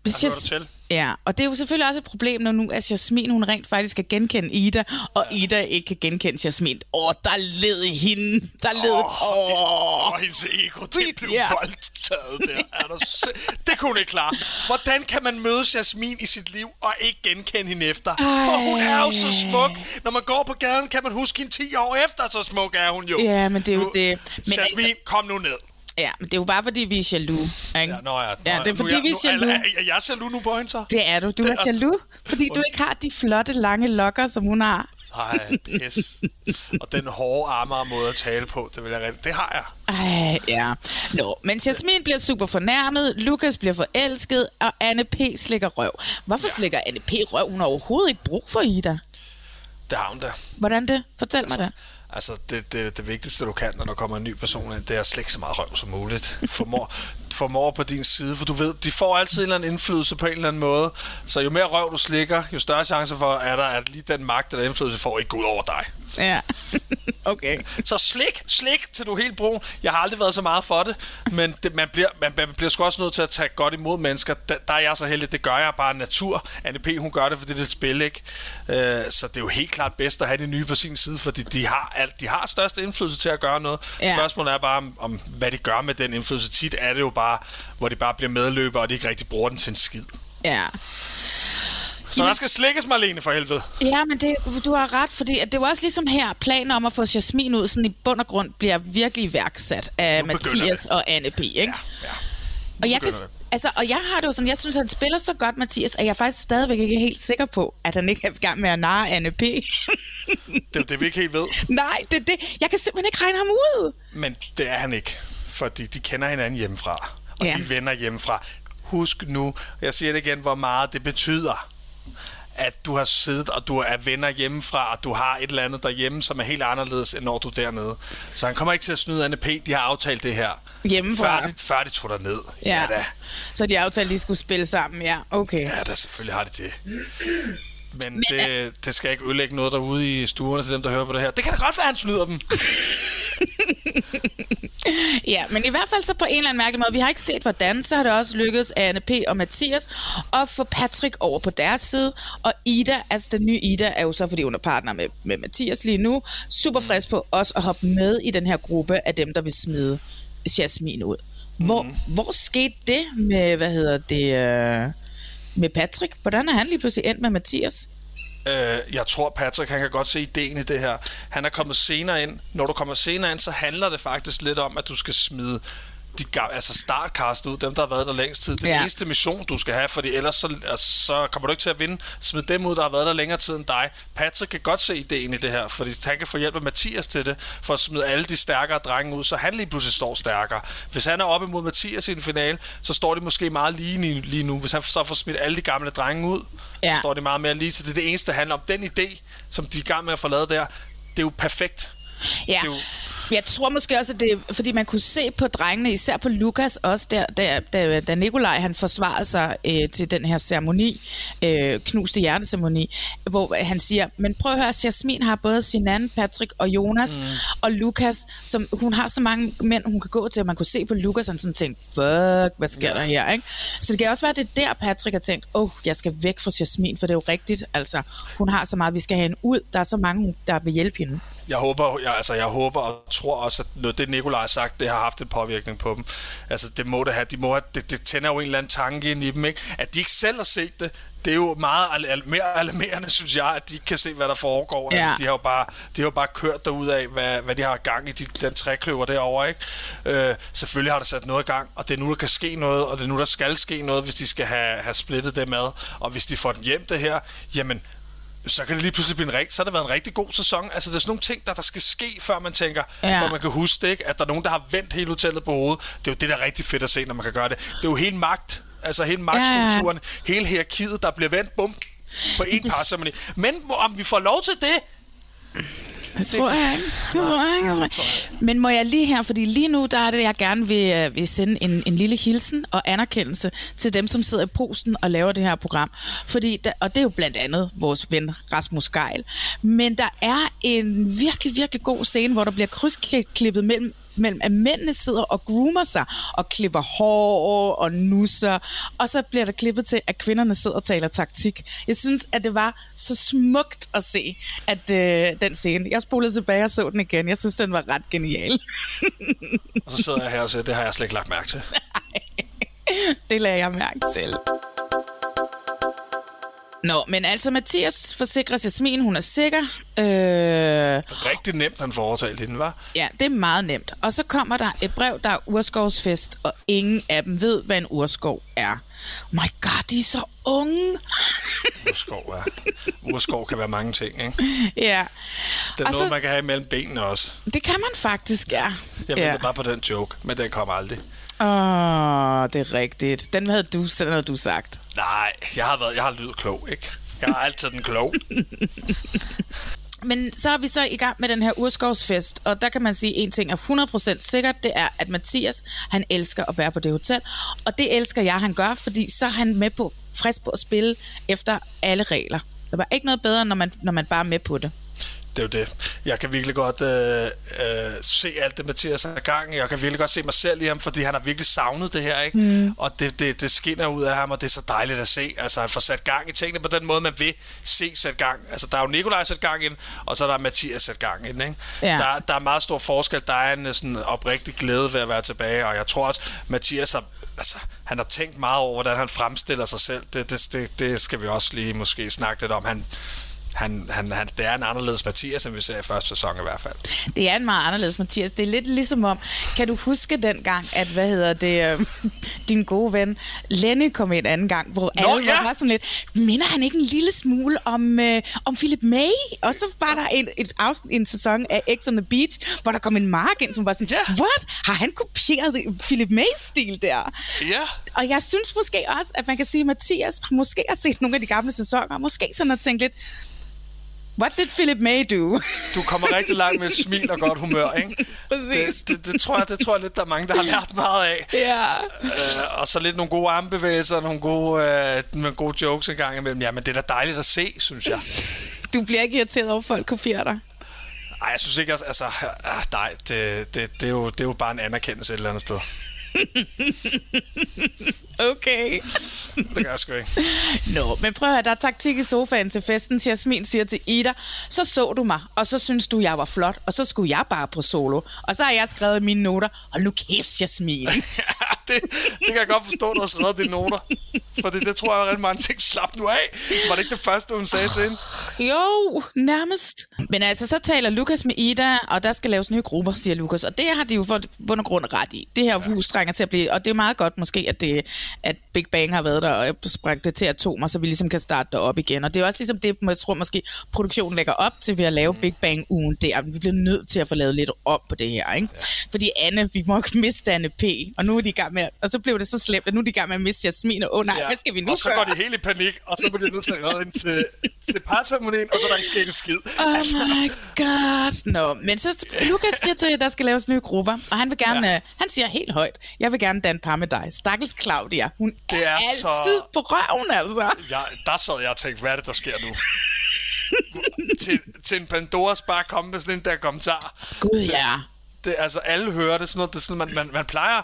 [SPEAKER 1] Hvis jeg,
[SPEAKER 2] til.
[SPEAKER 1] Ja, og det er jo selvfølgelig også et problem, når nu at Jasmin, hun rent faktisk kan genkende Ida, og ja. Ida ikke kan genkende Jasmin. Åh, der led hende. Der led... Åh,
[SPEAKER 2] Åh, hendes ego, det blev
[SPEAKER 1] Ja.
[SPEAKER 2] voldtaget der. (laughs) Er du se- det kunne hun ikke klare. Hvordan kan man møde Jasmin i sit liv og ikke genkende hende efter? For hun er jo så smuk. Når man går på gaden, kan man huske hende 10 år efter, så smuk er hun jo.
[SPEAKER 1] Ja, men det er jo det. Men
[SPEAKER 2] Jasmin, kom nu ned.
[SPEAKER 1] Ja, men det er jo bare, fordi vi er jaloux. Ikke?
[SPEAKER 2] Ja, nå ja.
[SPEAKER 1] Ja,
[SPEAKER 2] Nå,
[SPEAKER 1] det er fordi,
[SPEAKER 2] jeg-
[SPEAKER 1] vi er jaloux.
[SPEAKER 2] Er, er, jeg jaloux nu på hende så?
[SPEAKER 1] Det er du. Du er
[SPEAKER 2] Det-
[SPEAKER 1] jaloux, fordi du ikke har de flotte, lange lokker, som hun har.
[SPEAKER 2] Nej, pis. Og den hårde armere måde at tale på, det vil jeg rigtig. Det har jeg.
[SPEAKER 1] Ej, ja. Nå, men Jasmin bliver super fornærmet, Lukas bliver forelsket, og Anne P. slikker røv. Hvorfor ja. slikker Anne P. røv? Hun har overhovedet ikke brug for Ida.
[SPEAKER 2] Det har hun da.
[SPEAKER 1] Hvordan det? Fortæl mig det.
[SPEAKER 2] Altså, det, det, det vigtigste, du kan, når der kommer en ny person ind, det er at slække så meget røv som muligt. Formår, (laughs) formår på din side, for du ved, de får altid en eller anden indflydelse på en eller anden måde. Så jo mere røv du slikker, jo større chance for, er der, at lige den magt eller indflydelse får ikke ud over dig.
[SPEAKER 1] Ja. (laughs) okay.
[SPEAKER 2] Så slik, slik, til du er helt brun. Jeg har aldrig været så meget for det, men det, man, bliver, man, man bliver sgu også nødt til at tage godt imod mennesker. Der, der er jeg så heldig, det gør jeg bare natur. Anne P., hun gør det, fordi det er et spil, ikke? Øh, så det er jo helt klart bedst at have de nye på sin side, fordi de har, alt, de har størst indflydelse til at gøre noget.
[SPEAKER 1] Ja.
[SPEAKER 2] Spørgsmålet er bare, om, om, hvad de gør med den indflydelse. Tit er det jo bare, hvor de bare bliver medløber, og de ikke rigtig bruger den til en skid.
[SPEAKER 1] Ja.
[SPEAKER 2] Så der skal slikkes, Marlene, for helvede.
[SPEAKER 1] Ja, men det, du har ret, fordi at det var også ligesom her, planen om at få Jasmin ud sådan i bund og grund bliver virkelig iværksat af
[SPEAKER 2] Nu
[SPEAKER 1] Mathias
[SPEAKER 2] det.
[SPEAKER 1] og Anne P. Ikke?
[SPEAKER 2] Ja, ja.
[SPEAKER 1] Og jeg, kan,
[SPEAKER 2] det.
[SPEAKER 1] altså, og jeg har det jo sådan, jeg synes, han spiller så godt, Mathias, at jeg faktisk stadigvæk ikke er helt sikker på, at han ikke er i gang med at narre Anne P.
[SPEAKER 2] Det er det, vi ikke helt ved. (laughs)
[SPEAKER 1] Nej, det er det. Jeg kan simpelthen ikke regne ham ud.
[SPEAKER 2] Men det er han ikke, fordi de kender hinanden hjemmefra, og
[SPEAKER 1] ja.
[SPEAKER 2] de venner hjemmefra. Husk nu, jeg siger det igen, hvor meget det betyder, at du har siddet, og du er venner hjemmefra, og du har et eller andet derhjemme, som er helt anderledes, end når du er dernede. Så han kommer ikke til at snyde Anne P. De har aftalt det her.
[SPEAKER 1] Hjemmefra.
[SPEAKER 2] Før de, før de tog dig ned.
[SPEAKER 1] Ja.
[SPEAKER 2] ja da.
[SPEAKER 1] Så de aftalte, at de skulle spille sammen. Ja, okay.
[SPEAKER 2] Ja, da selvfølgelig har de det. Men, Men det, det skal ikke ødelægge noget derude i stuerne til dem, der hører på det her. Det kan da godt være, han snyder dem. (laughs)
[SPEAKER 1] Ja, men i hvert fald så på en eller anden mærkelig måde, vi har ikke set hvordan, så har det også lykkedes Anne P. og Mathias at få Patrick over på deres side, og Ida, altså den nye Ida, er jo så, fordi hun er partner med, med Mathias lige nu, super frisk på også at hoppe med i den her gruppe af dem, der vil smide Jasmin ud. Hvor, mm. hvor skete det med, hvad hedder det, øh, med Patrick? Hvordan er han lige pludselig endt med Mathias?
[SPEAKER 2] Øh, jeg tror, Patrick han kan godt se ideen i det her. Han er kommet senere ind. Når du kommer senere ind, så handler det faktisk lidt om, at du skal smide de, altså startcast ud, dem der har været der længst tid. Det er ja. eneste mission, du skal have, fordi ellers så, altså, så kommer du ikke til at vinde. Smid dem ud, der har været der længere tid end dig. Patrick kan godt se ideen i det her, fordi han kan få hjælp af Mathias til det, for at smide alle de stærkere drenge ud, så han lige pludselig står stærkere. Hvis han er oppe imod Mathias i en finale, så står de måske meget lige, lige nu. Hvis han så får smidt alle de gamle drenge ud, ja. så står de meget mere lige. Så det er det eneste, der handler om. Den idé, som de er i gang med at få lavet der, det er jo perfekt.
[SPEAKER 1] Ja. Det er jo, jeg tror måske også, at det er, fordi man kunne se på drengene, især på Lukas også, der, der, da, da Nikolaj han forsvarede sig øh, til den her ceremoni, øh, knuste hjerteceremoni, hvor han siger, men prøv at høre, Jasmin har både Sinan, Patrick og Jonas mm. og Lukas, som hun har så mange mænd, hun kan gå til, og man kunne se på Lukas, og sådan tænkte, fuck, hvad sker ja. der her, ikke? Så det kan også være, at det er der, Patrick har tænkt, åh, oh, jeg skal væk fra Jasmin, for det er jo rigtigt, altså, hun har så meget, vi skal have hende ud, der er så mange, der vil hjælpe hende
[SPEAKER 2] jeg håber, jeg, altså, jeg håber og tror også, at noget, det Nikolaj har sagt, det har haft en påvirkning på dem. Altså, det må det have. De må have, det, det tænder jo en eller anden tanke ind i dem, ikke? At de ikke selv har set det, det er jo meget al- mere alarmerende, (laughs) synes jeg, at de ikke kan se, hvad der foregår. Ja. Altså, de har jo bare, de har jo bare kørt derud af, hvad, hvad de har gang i de, den trækløver derovre. Ikke? Øh, selvfølgelig har der sat noget i gang, og det er nu, der kan ske noget, og det er nu, der skal ske noget, hvis de skal have, have splittet det med. Og hvis de får den hjem, det her, jamen, så kan det lige pludselig blive en så har det været en rigtig god sæson. Altså, der er sådan nogle ting, der, der skal ske, før man tænker, ja. før man kan huske det, ikke? At der er nogen, der har vendt hele hotellet på hovedet. Det er jo det, der er rigtig fedt at se, når man kan gøre det. Det er jo hele magt, altså hele magtstrukturen, ja. hele hierarkiet, der bliver vendt, bum, på en par Men om vi får lov til det,
[SPEAKER 1] det tror jeg ikke. Det tror jeg ikke. Jeg tror jeg. Men må jeg lige her, fordi lige nu, der er det, jeg gerne vil, øh, vil sende en, en lille hilsen og anerkendelse til dem, som sidder i posten og laver det her program. Fordi, der, og det er jo blandt andet vores ven Rasmus Geil. Men der er en virkelig, virkelig god scene, hvor der bliver krydsklippet mellem mellem, at mændene sidder og groomer sig og klipper hår og nusser, og så bliver der klippet til, at kvinderne sidder og taler taktik. Jeg synes, at det var så smukt at se, at øh, den scene. Jeg spolede tilbage og så den igen. Jeg synes, den var ret genial.
[SPEAKER 2] og så sidder jeg her og siger, det har jeg slet ikke lagt mærke til. (laughs)
[SPEAKER 1] det lagde jeg mærke til. Nå, men altså Mathias forsikrer Jasmin, hun er sikker. Øh,
[SPEAKER 2] Rigtig nemt, han får overtalt hende, var?
[SPEAKER 1] Ja, det er meget nemt. Og så kommer der et brev, der er urskovsfest, og ingen af dem ved, hvad en urskov er. Oh my god, de er så unge. (laughs)
[SPEAKER 2] urskov, ja. Urskov kan være mange ting, ikke?
[SPEAKER 1] Ja.
[SPEAKER 2] Det er og noget, så, man kan have imellem benene også.
[SPEAKER 1] Det kan man faktisk, ja.
[SPEAKER 2] Jeg ved ja. bare på den joke, men den kommer aldrig.
[SPEAKER 1] Åh, oh, det er rigtigt. Den havde du, den havde du sagt.
[SPEAKER 2] Nej, jeg har, været, jeg har lydet klog, ikke? Jeg har altid den klog. (laughs)
[SPEAKER 1] Men så er vi så i gang med den her urskovsfest, og der kan man sige, at en ting er 100% sikkert, det er, at Mathias, han elsker at være på det hotel, og det elsker jeg, han gør, fordi så er han med på, frisk på at spille efter alle regler. Der var ikke noget bedre, når man, når man bare er med på det
[SPEAKER 2] det er jo det. Jeg kan virkelig godt øh, øh, se alt det, Mathias har gang Jeg kan virkelig godt se mig selv i ham, fordi han har virkelig savnet det her, ikke? Mm. Og det, det, det skinner ud af ham, og det er så dejligt at se. Altså, han får sat gang i tingene på den måde, man vil se sat gang. Altså, der er jo Nikolaj sat gang ind, og så er der Mathias sat gang ind, ikke? Ja. Der, der er meget stor forskel. Der er en sådan oprigtig glæde ved at være tilbage, og jeg tror også, Mathias har altså, han har tænkt meget over, hvordan han fremstiller sig selv. Det, det, det, det skal vi også lige måske snakke lidt om. Han, han, han, han, det er en anderledes Mathias, end vi ser i første sæson i hvert fald.
[SPEAKER 1] Det er en meget anderledes Mathias. Det er lidt ligesom om, kan du huske den gang, at, hvad hedder det, øh, (laughs) din gode ven Lenny kom ind anden gang, hvor Nå, alle ja. var sådan lidt, minder han ikke en lille smule om, øh, om Philip May? Og så var der en, et afsnit, en sæson af X on the Beach, hvor der kom en mark ind, som var sådan, ja. what? Har han kopieret Philip Mays stil der?
[SPEAKER 2] Ja.
[SPEAKER 1] Og jeg synes måske også, at man kan sige, at Mathias måske har set nogle af de gamle sæsoner, og måske sådan har tænkt lidt, What did Philip May do?
[SPEAKER 2] Du kommer rigtig langt med et smil og godt humør, ikke? (laughs)
[SPEAKER 1] Præcis.
[SPEAKER 2] Det, det, det, tror jeg, det tror jeg lidt, der er mange, der har lært meget af.
[SPEAKER 1] Ja.
[SPEAKER 2] Øh, og så lidt nogle gode armbevægelser, nogle gode, øh, nogle gode jokes en gang imellem. Ja, men det er da dejligt at se, synes jeg.
[SPEAKER 1] Du bliver ikke irriteret over, at folk kopierer dig?
[SPEAKER 2] Ej, jeg synes ikke, altså, altså nej, det, det, det, er jo, det er jo bare en anerkendelse et eller andet sted. (laughs)
[SPEAKER 1] okay.
[SPEAKER 2] det gør jeg sgu ikke.
[SPEAKER 1] Nå, men prøv at høre, der er taktik i sofaen til festen. Jasmin siger til Ida, så så du mig, og så synes du, jeg var flot, og så skulle jeg bare på solo. Og så har jeg skrevet mine noter, hold nu kæft, Jasmin. (laughs) (laughs)
[SPEAKER 2] det, det kan jeg godt forstå, du har skrevet dine noter. For det, det tror jeg, at mange ting slap nu af. Var det ikke det første, hun sagde til hende?
[SPEAKER 1] Jo, nærmest. Men altså, så taler Lukas med Ida, og der skal laves nye grupper, siger Lukas. Og det har de jo for bund og grund ret i. Det her ja. hus trænger til at blive... Og det er meget godt måske, at, det, at Big Bang har været der og sprang det til atomer, så vi ligesom kan starte det op igen. Og det er også ligesom det, jeg tror måske, produktionen lægger op til ved at lave Big Bang-ugen der. Vi bliver nødt til at få lavet lidt om på det her, ikke? Ja. Fordi Anne, vi må ikke miste Anne P. Og nu er de i gang med... Og så blev det så slemt, at nu er de i gang med at miste Jasmin. Og åh oh, nej, ja. hvad skal vi nu
[SPEAKER 2] Og så
[SPEAKER 1] gøre?
[SPEAKER 2] går de helt i panik, og så bliver de nødt til at redde ind til, til parceremonien, og så er der ikke sket en skid.
[SPEAKER 1] Oh my god. Nå, men så Lukas siger til, at der skal laves nye grupper, og han vil gerne, ja. uh, han siger helt højt, jeg vil gerne danne par med dig. Stakkels Claudia, hun det er, er altid så... på røven, altså.
[SPEAKER 2] Ja, der sad jeg og tænkte, hvad er det, der sker nu? til, til en Pandoras bare komme med sådan en der kommentar.
[SPEAKER 1] Gud, ja.
[SPEAKER 2] Det, altså, alle hører det sådan noget. Det sådan, man, man, man plejer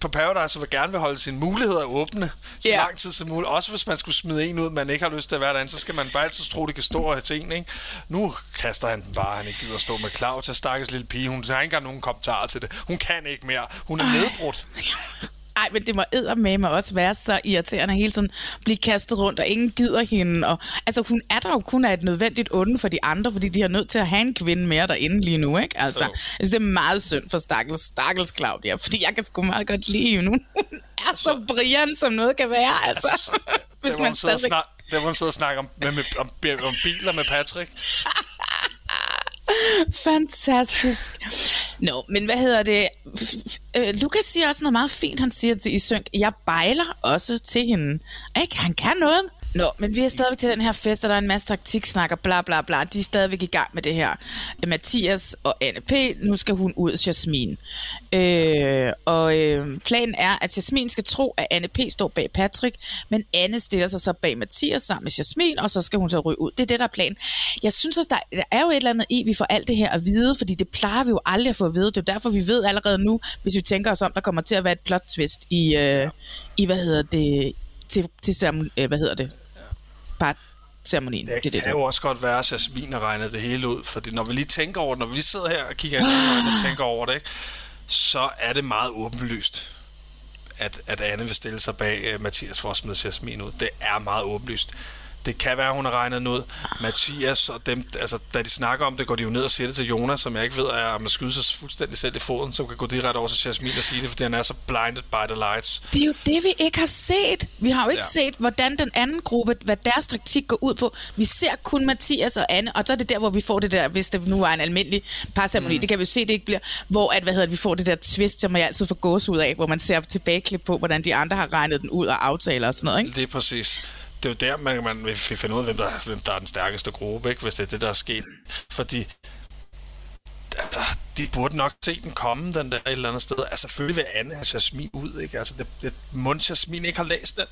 [SPEAKER 2] på Paradise, vil gerne vil holde sine muligheder åbne så yeah. lang tid som muligt. Også hvis man skulle smide en ud, man ikke har lyst til at være derinde, så skal man bare altid tro, det kan stå og til en, ikke? Nu kaster han den bare, han ikke gider at stå med Claudia, stakkels lille pige. Hun har ikke engang nogen kommentarer til det. Hun kan ikke mere. Hun er nedbrudt. (laughs)
[SPEAKER 1] Ej, men det må med mig også være så irriterende hele tiden blive kastet rundt, og ingen gider hende. Og, altså, hun er der jo kun af et nødvendigt onde for de andre, fordi de har nødt til at have en kvinde mere derinde lige nu, ikke? Altså, oh. jeg synes, det er meget synd for stakkels, stakkels Claudia, fordi jeg kan sgu meget godt lide hende. Hun er så brian, som noget kan være, altså. altså
[SPEAKER 2] Hvis det, man stadig... Snak, det må man sidde og snakke om, med, med, om, om biler med Patrick. (laughs)
[SPEAKER 1] Fantastisk. Nå, men hvad hedder det? Øh, Lukas siger også noget meget fint, han siger til Isynk, jeg bejler også til hende. Ikke? Han kan noget. Nå, men vi er stadigvæk til den her fest, og der er en masse taktik og bla bla bla. De er stadigvæk i gang med det her. Øh, Mathias og Anne P., nu skal hun ud Jasmin. Øh, og øh, planen er, at Jasmin skal tro, at Anne P. står bag Patrick, men Anne stiller sig så bag Mathias sammen med Jasmin, og så skal hun så ryge ud. Det er det, der er planen. Jeg synes også, der er jo et eller andet i, vi får alt det her at vide, fordi det plejer vi jo aldrig at få at vide. Det er derfor, vi ved allerede nu, hvis vi tænker os om, der kommer til at være et plot twist i, øh, i hvad hedder det, til, til øh, hvad hedder det, bare ceremonien.
[SPEAKER 2] Det, det, det kan det, jo også godt være, at Jasmin har regnet det hele ud, fordi når vi lige tænker over det, når vi lige sidder her og kigger ind og tænker over det, ikke, så er det meget åbenlyst, at, at Anne vil stille sig bag uh, Mathias for at smide Jasmin ud. Det er meget åbenlyst. Det kan være, hun har regnet den ud. Mathias og dem, altså, da de snakker om det, går de jo ned og siger det til Jonas, som jeg ikke ved, er at man skyder sig fuldstændig selv i foden, som kan gå direkte over til Jasmin og sige det, fordi han er så blinded by the lights.
[SPEAKER 1] Det er jo det, vi ikke har set. Vi har jo ikke ja. set, hvordan den anden gruppe, hvad deres taktik går ud på. Vi ser kun Mathias og Anne, og så er det der, hvor vi får det der, hvis det nu er en almindelig parceremoni, mm. det kan vi jo se, det ikke bliver, hvor at, hvad hedder, vi får det der twist, som jeg altid får gås ud af, hvor man ser tilbageklip på, hvordan de andre har regnet den ud og aftaler og sådan noget. Ikke?
[SPEAKER 2] Det er præcis det er jo der, man, man vil finde ud af, hvem der, hvem der er den stærkeste gruppe, ikke? hvis det er det, der er sket. Fordi altså, de burde nok se den komme, den der et eller andet sted. Altså, selvfølgelig vil Anne have Jasmin ud, ikke? Altså, det, det mund Jasmin ikke har læst den.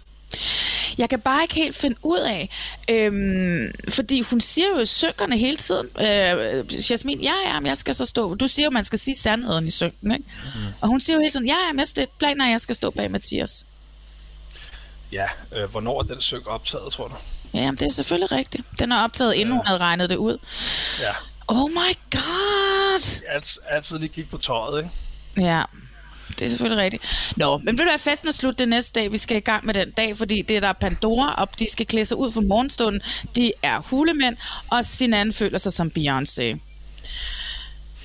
[SPEAKER 1] Jeg kan bare ikke helt finde ud af, øhm, fordi hun siger jo i synkerne hele tiden, øh, Jasmin, ja, ja, jeg skal så stå. Du siger jo, man skal sige sandheden i synken, ikke? Mm. Og hun siger jo hele tiden, ja, ja, jeg planer, jeg skal stå bag Mathias.
[SPEAKER 2] Ja, øh, hvornår er den søg optaget, tror du?
[SPEAKER 1] Ja, det er selvfølgelig rigtigt. Den er optaget, inden ja. hun havde regnet det ud.
[SPEAKER 2] Ja.
[SPEAKER 1] Oh my god!
[SPEAKER 2] Alt, altid lige gik på tøjet, ikke?
[SPEAKER 1] Ja, det er selvfølgelig rigtigt. Nå, men vil du have festen er slut det næste dag? Vi skal i gang med den dag, fordi det er der Pandora, og de skal klæde sig ud for morgenstunden. De er hulemænd, og Sinan føler sig som Beyoncé.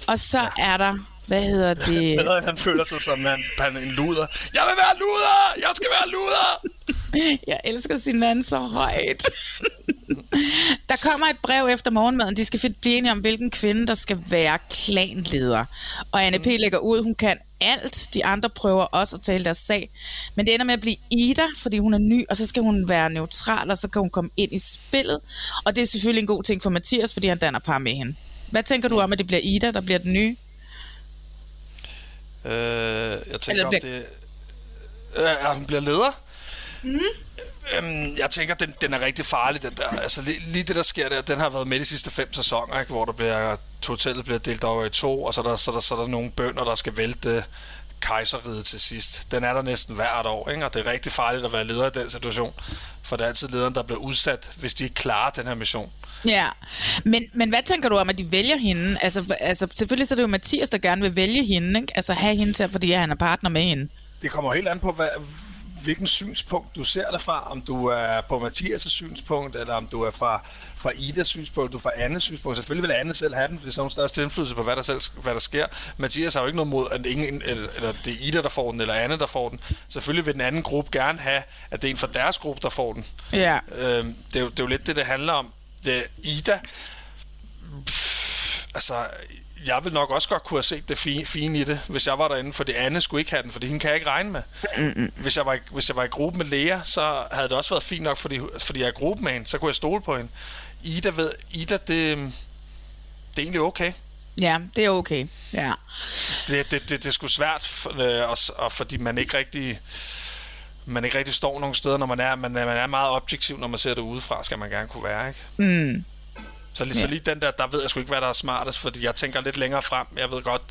[SPEAKER 1] Og så ja. er der (laughs) hvad hedder det?
[SPEAKER 2] Bedre, han føler sig som en, en luder. Jeg vil være luder! Jeg skal være luder! (laughs)
[SPEAKER 1] Jeg elsker sin mand så højt. (laughs) Der kommer et brev efter morgenmaden. De skal blive enige om, hvilken kvinde, der skal være klanleder. Og Anne P. lægger ud, hun kan alt. De andre prøver også at tale deres sag. Men det ender med at blive Ida, fordi hun er ny, og så skal hun være neutral, og så kan hun komme ind i spillet. Og det er selvfølgelig en god ting for Mathias, fordi han danner par med hende. Hvad tænker du om, at det bliver Ida, der bliver den nye?
[SPEAKER 2] Øh, jeg tænker, om det... Øh, at hun bliver leder? Mm. Øhm, jeg tænker, den, den er rigtig farlig, den der. Altså, lige, lige det, der sker der, den har været med de sidste fem sæsoner, ikke? hvor der bliver hotellet bliver delt over i to, og så er der, så er der, så er der nogle bønder, der skal vælte kejseriet til sidst. Den er der næsten hvert år, ikke? og det er rigtig farligt at være leder i den situation, for det er altid lederen, der bliver udsat, hvis de ikke klarer den her mission.
[SPEAKER 1] Ja, men, men hvad tænker du om, at de vælger hende? Altså, altså selvfølgelig så er det jo Mathias, der gerne vil vælge hende, ikke? altså have hende til, fordi han er partner med hende.
[SPEAKER 2] Det kommer helt an på, hvad, hvilken synspunkt du ser det fra. Om du er på Mathias' synspunkt, eller om du er fra, fra Idas synspunkt, du er fra Annes synspunkt. Selvfølgelig vil Anne selv have den, hvis der er største indflydelse på, hvad der, selv, hvad der sker. Mathias har jo ikke noget mod, at ingen, eller, eller det er Ida, der får den, eller Anne, der får den. Selvfølgelig vil den anden gruppe gerne have, at det er en fra deres gruppe, der får den.
[SPEAKER 1] Ja.
[SPEAKER 2] Øhm, det, er jo, det er jo lidt det, det handler om. Det, Ida... Pff, altså, jeg vil nok også godt kunne have set det fine, fine i det, hvis jeg var derinde, fordi Anne skulle ikke have den, fordi hende kan jeg ikke regne med. Hvis, jeg var, i, hvis jeg var i gruppe med Lea, så havde det også været fint nok, fordi, fordi jeg er i gruppe med hende, så kunne jeg stole på hende. Ida, ved, Ida det, det er egentlig okay.
[SPEAKER 1] Ja, det er okay. Ja.
[SPEAKER 2] Det, det, det, det er sgu svært, for, øh, og, og fordi man ikke rigtig man ikke rigtig står nogen steder, når man er, man, man er meget objektiv, når man ser det udefra, skal man gerne kunne være, ikke?
[SPEAKER 1] Mm.
[SPEAKER 2] Så lige, ja. så lige den der, der ved jeg sgu ikke, hvad der er smartest, fordi jeg tænker lidt længere frem. Jeg ved godt,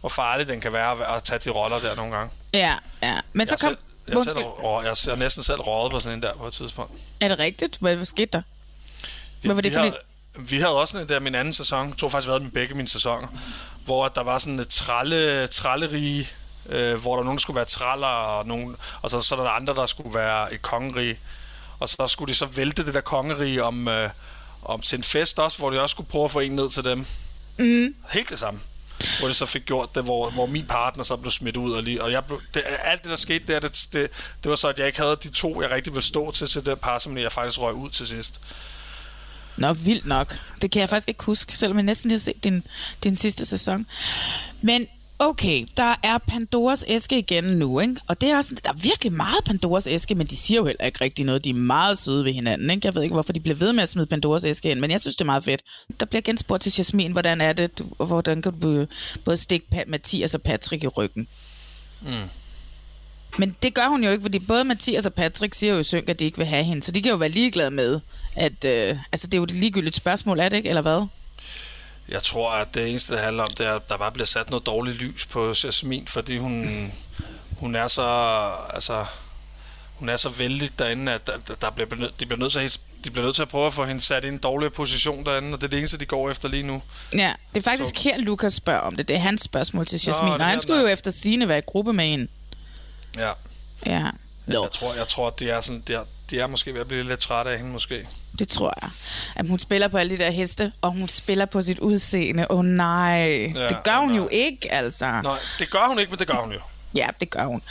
[SPEAKER 2] hvor farligt den kan være at tage de roller der nogle gange.
[SPEAKER 1] Ja, ja. Men så
[SPEAKER 2] jeg
[SPEAKER 1] kom...
[SPEAKER 2] Selv, jeg, selv, jeg, jeg næsten selv rådet på sådan en der på et tidspunkt.
[SPEAKER 1] Er det rigtigt? Hvad, hvad skete der?
[SPEAKER 2] Hvad var det for havde, Vi havde også en der min anden sæson. Jeg tror faktisk, havde den begge mine sæsoner. Hvor der var sådan et tralle, trallerige, øh, hvor der nogen, der skulle være traller, og, nogen, og så, så er der andre, der skulle være et kongerige. Og så skulle de så vælte det der kongerige om... Øh, om til en fest også, hvor de også skulle prøve at få en ned til dem.
[SPEAKER 1] Mm.
[SPEAKER 2] Helt det samme. Hvor det så fik gjort det, hvor, hvor min partner så blev smidt ud. Og, lige, og jeg blev, det, alt det, der skete der, det, det, det var så, at jeg ikke havde de to, jeg rigtig ville stå til, til det par, som jeg faktisk røg ud til sidst.
[SPEAKER 1] Nå, vildt nok. Det kan jeg faktisk ikke huske, selvom jeg næsten lige har set din, din sidste sæson. Men okay, der er Pandoras æske igen nu, ikke? Og det er også, der er virkelig meget Pandoras æske, men de siger jo heller ikke rigtig noget. De er meget søde ved hinanden, ikke? Jeg ved ikke, hvorfor de bliver ved med at smide Pandoras æske ind, men jeg synes, det er meget fedt. Der bliver genspurgt til Jasmin, hvordan er det, og hvordan kan du både stikke Mathias og Patrick i ryggen.
[SPEAKER 2] Mm.
[SPEAKER 1] Men det gør hun jo ikke, fordi både Mathias og Patrick siger jo i synk, at de ikke vil have hende, så de kan jo være ligeglade med, at øh, altså, det er jo et ligegyldigt spørgsmål, er det ikke, eller hvad?
[SPEAKER 2] Jeg tror, at det eneste, det handler om, det er, at der bare bliver sat noget dårligt lys på Jasmin, fordi hun, hun er så, altså, hun er så vældig derinde, at der, der bliver, de, bliver nødt til at, de bliver nødt til at prøve at få hende sat i en dårligere position derinde, og det er det eneste, de går efter lige nu.
[SPEAKER 1] Ja, det er faktisk så. her, Lukas spørger om det. Det er hans spørgsmål til Jasmin, Nå, og han skulle jo efter sine være i gruppe med hende.
[SPEAKER 2] Ja.
[SPEAKER 1] Ja.
[SPEAKER 2] No. Jeg tror, jeg tror, det er sådan, det er, de er måske ved at blive lidt trætte af hende, måske.
[SPEAKER 1] Det tror jeg. At hun spiller på alle de der heste, og hun spiller på sit udseende. Åh oh, nej, ja, det gør hun nej. jo ikke, altså.
[SPEAKER 2] Nej, det gør hun ikke, men det gør hun jo.
[SPEAKER 1] Ja, det gør hun.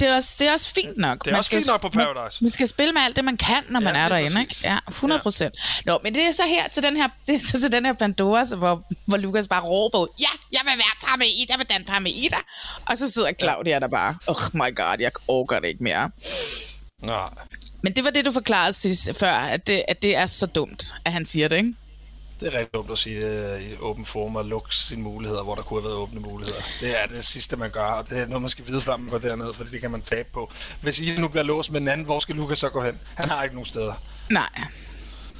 [SPEAKER 1] Det er også, det er også fint nok.
[SPEAKER 2] Det er man også skal, fint nok på Paradise.
[SPEAKER 1] Man, man skal spille med alt det, man kan, når ja, man er derinde. Ikke? Ja, 100 procent. Ja. Nå, men det er så her til den her, (laughs) det er så til den her Pandora, så hvor, hvor Lukas bare råber ud, ja, jeg vil være par med Ida, jeg vil danne par med Ida. Og så sidder Claudia ja. der bare, oh my god, jeg orker det ikke mere.
[SPEAKER 2] Nej.
[SPEAKER 1] Men det var det, du forklarede sidst, før, at det, at det er så dumt, at han siger det, ikke?
[SPEAKER 2] Det er rigtig dumt at sige det i åben form og lukke sine muligheder, hvor der kunne have været åbne muligheder. Det er det sidste, man gør, og det er noget, man skal vide, før man går derned, for det kan man tabe på. Hvis I nu bliver låst med en anden, hvor skal Lukas så gå hen? Han har ikke nogen steder.
[SPEAKER 1] Nej.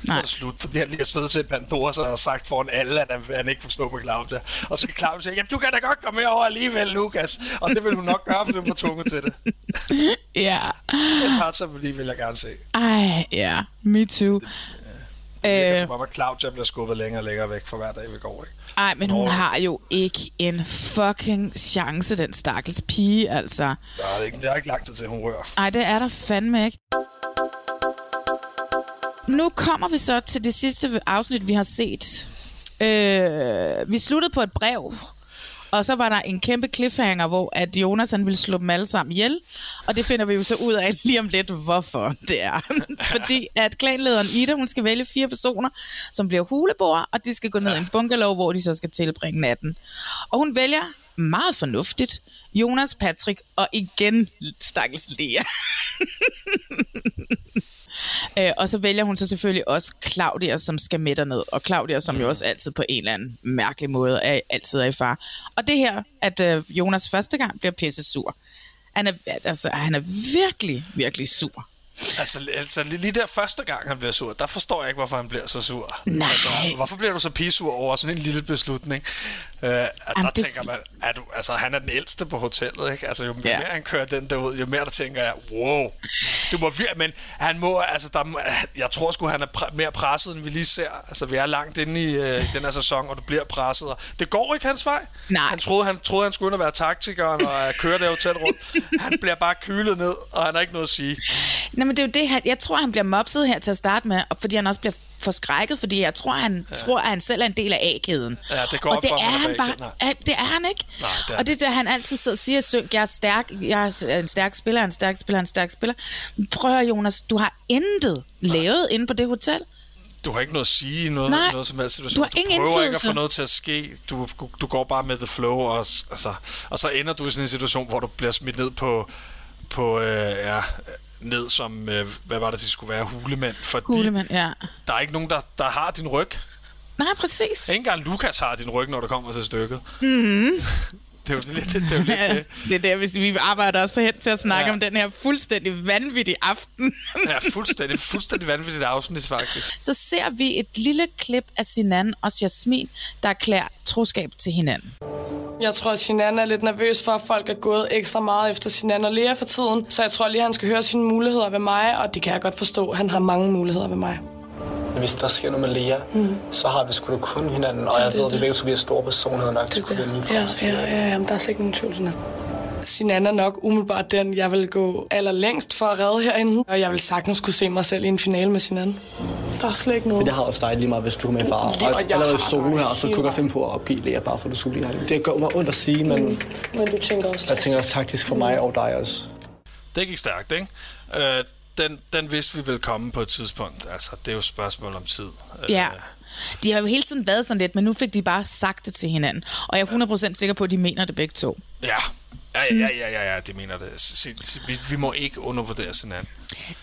[SPEAKER 2] Nej. Så er det slut, fordi han lige har stået til Pandora, så har sagt foran alle, at han, han ikke forstår med Claudia. Og så kan Claudia sige, jamen du kan da godt komme med over alligevel, Lukas. Og det vil hun nok gøre, for du får tvunget til det. (laughs)
[SPEAKER 1] ja.
[SPEAKER 2] Det part, som lige vil jeg gerne se.
[SPEAKER 1] Ej, ja. Me too. Det,
[SPEAKER 2] det virker som om, at Claudia bliver skubbet længere og længere væk for hver dag, vi går. Ikke?
[SPEAKER 1] Ej, men hun har jo ikke en fucking chance, den stakkels pige, altså.
[SPEAKER 2] Nej, det er ikke, det er ikke lang tid til, hun rører.
[SPEAKER 1] Ej, det er der fandme ikke. Nu kommer vi så til det sidste afsnit, vi har set. Øh, vi sluttede på et brev, og så var der en kæmpe cliffhanger, hvor at Jonas han ville slå dem alle sammen ihjel. Og det finder vi jo så ud af (laughs) lige om lidt, hvorfor det er. (laughs) Fordi at klanlederen Ida, hun skal vælge fire personer, som bliver huleboer, og de skal gå ned i en bungalow, hvor de så skal tilbringe natten. Og hun vælger meget fornuftigt Jonas, Patrick og igen stakkels Lea. (laughs) Øh, og så vælger hun så selvfølgelig også Claudia, som skal med derned. Og Claudia, som jo også altid på en eller anden mærkelig måde er, altid er i far. Og det her, at øh, Jonas første gang bliver pisse sur. Han er, altså, han er virkelig, virkelig sur.
[SPEAKER 2] Altså, altså lige der første gang, han bliver sur, der forstår jeg ikke, hvorfor han bliver så sur.
[SPEAKER 1] Nej.
[SPEAKER 2] Altså, hvorfor bliver du så pisur over sådan en lille beslutning? Uh, der
[SPEAKER 1] det-
[SPEAKER 2] tænker man, er du, altså, han er den ældste på hotellet, ikke? Altså, jo
[SPEAKER 1] Ja.
[SPEAKER 2] mere han kører den derud, jo mere der tænker jeg, wow, du må virkelig, men han må, altså, der, må- jeg tror sgu, han er pr- mere presset, end vi lige ser. Altså, vi er langt inde i, i den her sæson, og du bliver presset, og det går ikke hans vej.
[SPEAKER 1] Nej.
[SPEAKER 2] Han troede, han, troede, han skulle ind og være taktikeren og uh, køre det hotel rundt. Han bliver bare kylet ned, og han har ikke noget at sige.
[SPEAKER 1] Nej, men det er jo det, han, jeg tror, han bliver mopset her til at starte med, og fordi han også bliver forskrækket, fordi jeg tror, han ja. tror, at han selv er en del af A-kæden.
[SPEAKER 2] Ja, det går
[SPEAKER 1] og
[SPEAKER 2] op
[SPEAKER 1] det
[SPEAKER 2] for
[SPEAKER 1] er han bare, ja, det er han ikke.
[SPEAKER 2] Nej, det er
[SPEAKER 1] og det er der, han altid sidder og siger, Synk, jeg er stærk, jeg er en stærk spiller, er en stærk spiller, er en stærk spiller. Prøv Jonas, du har intet lavet inde på det hotel.
[SPEAKER 2] Du har ikke noget at sige i noget,
[SPEAKER 1] Nej,
[SPEAKER 2] noget som helst situation.
[SPEAKER 1] du har
[SPEAKER 2] du
[SPEAKER 1] ingen
[SPEAKER 2] prøver ikke at
[SPEAKER 1] indflydelse.
[SPEAKER 2] få noget til at ske. Du, du går bare med the flow, og, altså, og så ender du i sådan en situation, hvor du bliver smidt ned på, på øh, ja, ned som, øh, hvad var det, de skulle være, hulemænd. Fordi
[SPEAKER 1] Hulemand, ja.
[SPEAKER 2] der er ikke nogen, der, der har din ryg.
[SPEAKER 1] Nej, præcis.
[SPEAKER 2] Ikke engang Lukas har din ryg, når det kommer til stykket.
[SPEAKER 1] Mm-hmm. (laughs)
[SPEAKER 2] Det er jo lidt det. Er jo lidt (laughs) det.
[SPEAKER 1] det er der, hvis vi arbejder også hen til at snakke
[SPEAKER 2] Ja.
[SPEAKER 1] ja. om den her fuldstændig vanvittige aften. (laughs)
[SPEAKER 2] Ja, fuldstændig, fuldstændig vanvittigt afsnit, faktisk.
[SPEAKER 1] Så ser vi et lille klip af Sinan og Jasmin, der erklærer troskab til hinanden.
[SPEAKER 9] Jeg tror, at Sinan er lidt nervøs for, at folk er gået ekstra meget efter Sinan og Lea for tiden. Så jeg tror lige, han skal høre sine muligheder ved mig, og det kan jeg godt forstå. Han har mange muligheder ved mig.
[SPEAKER 10] Hvis der sker noget med Lea, mm. så har vi sgu da kun hinanden, og jeg
[SPEAKER 9] det
[SPEAKER 10] ved, at vi
[SPEAKER 9] det.
[SPEAKER 10] begge to bliver store personligheder nok til at kunne vinde
[SPEAKER 9] Ja, ja, ja, ja, men der er slet ikke nogen tvivl, Sinan. Sinan er nok umiddelbart den, jeg vil gå allerlængst for at redde herinde. Og jeg vil sagtens kunne se mig selv i en finale med Sinan. Der er slet ikke
[SPEAKER 10] Men
[SPEAKER 9] noget.
[SPEAKER 10] det har også dig lige meget, hvis du er med i far.
[SPEAKER 9] Og
[SPEAKER 10] allerede solo her, så kunne jeg godt finde på at opgive Lea, bare for at du skulle det. Det gør mig ondt at sige, men
[SPEAKER 9] Men du tænker også...
[SPEAKER 10] jeg tænker også taktisk for mig og dig også.
[SPEAKER 2] Det gik stærkt, ikke? Øh, den, den vidste vi ville komme på et tidspunkt. Altså, det er jo et spørgsmål om tid. Øh,
[SPEAKER 1] Ja. De har jo hele tiden været sådan lidt, men nu fik de bare sagt det til hinanden. Og jeg er 100% sikker på, at de mener det begge to.
[SPEAKER 2] Ja. Ja, ja, ja, ja, ja, det mener det. Vi, vi må ikke undervurdere hinanden.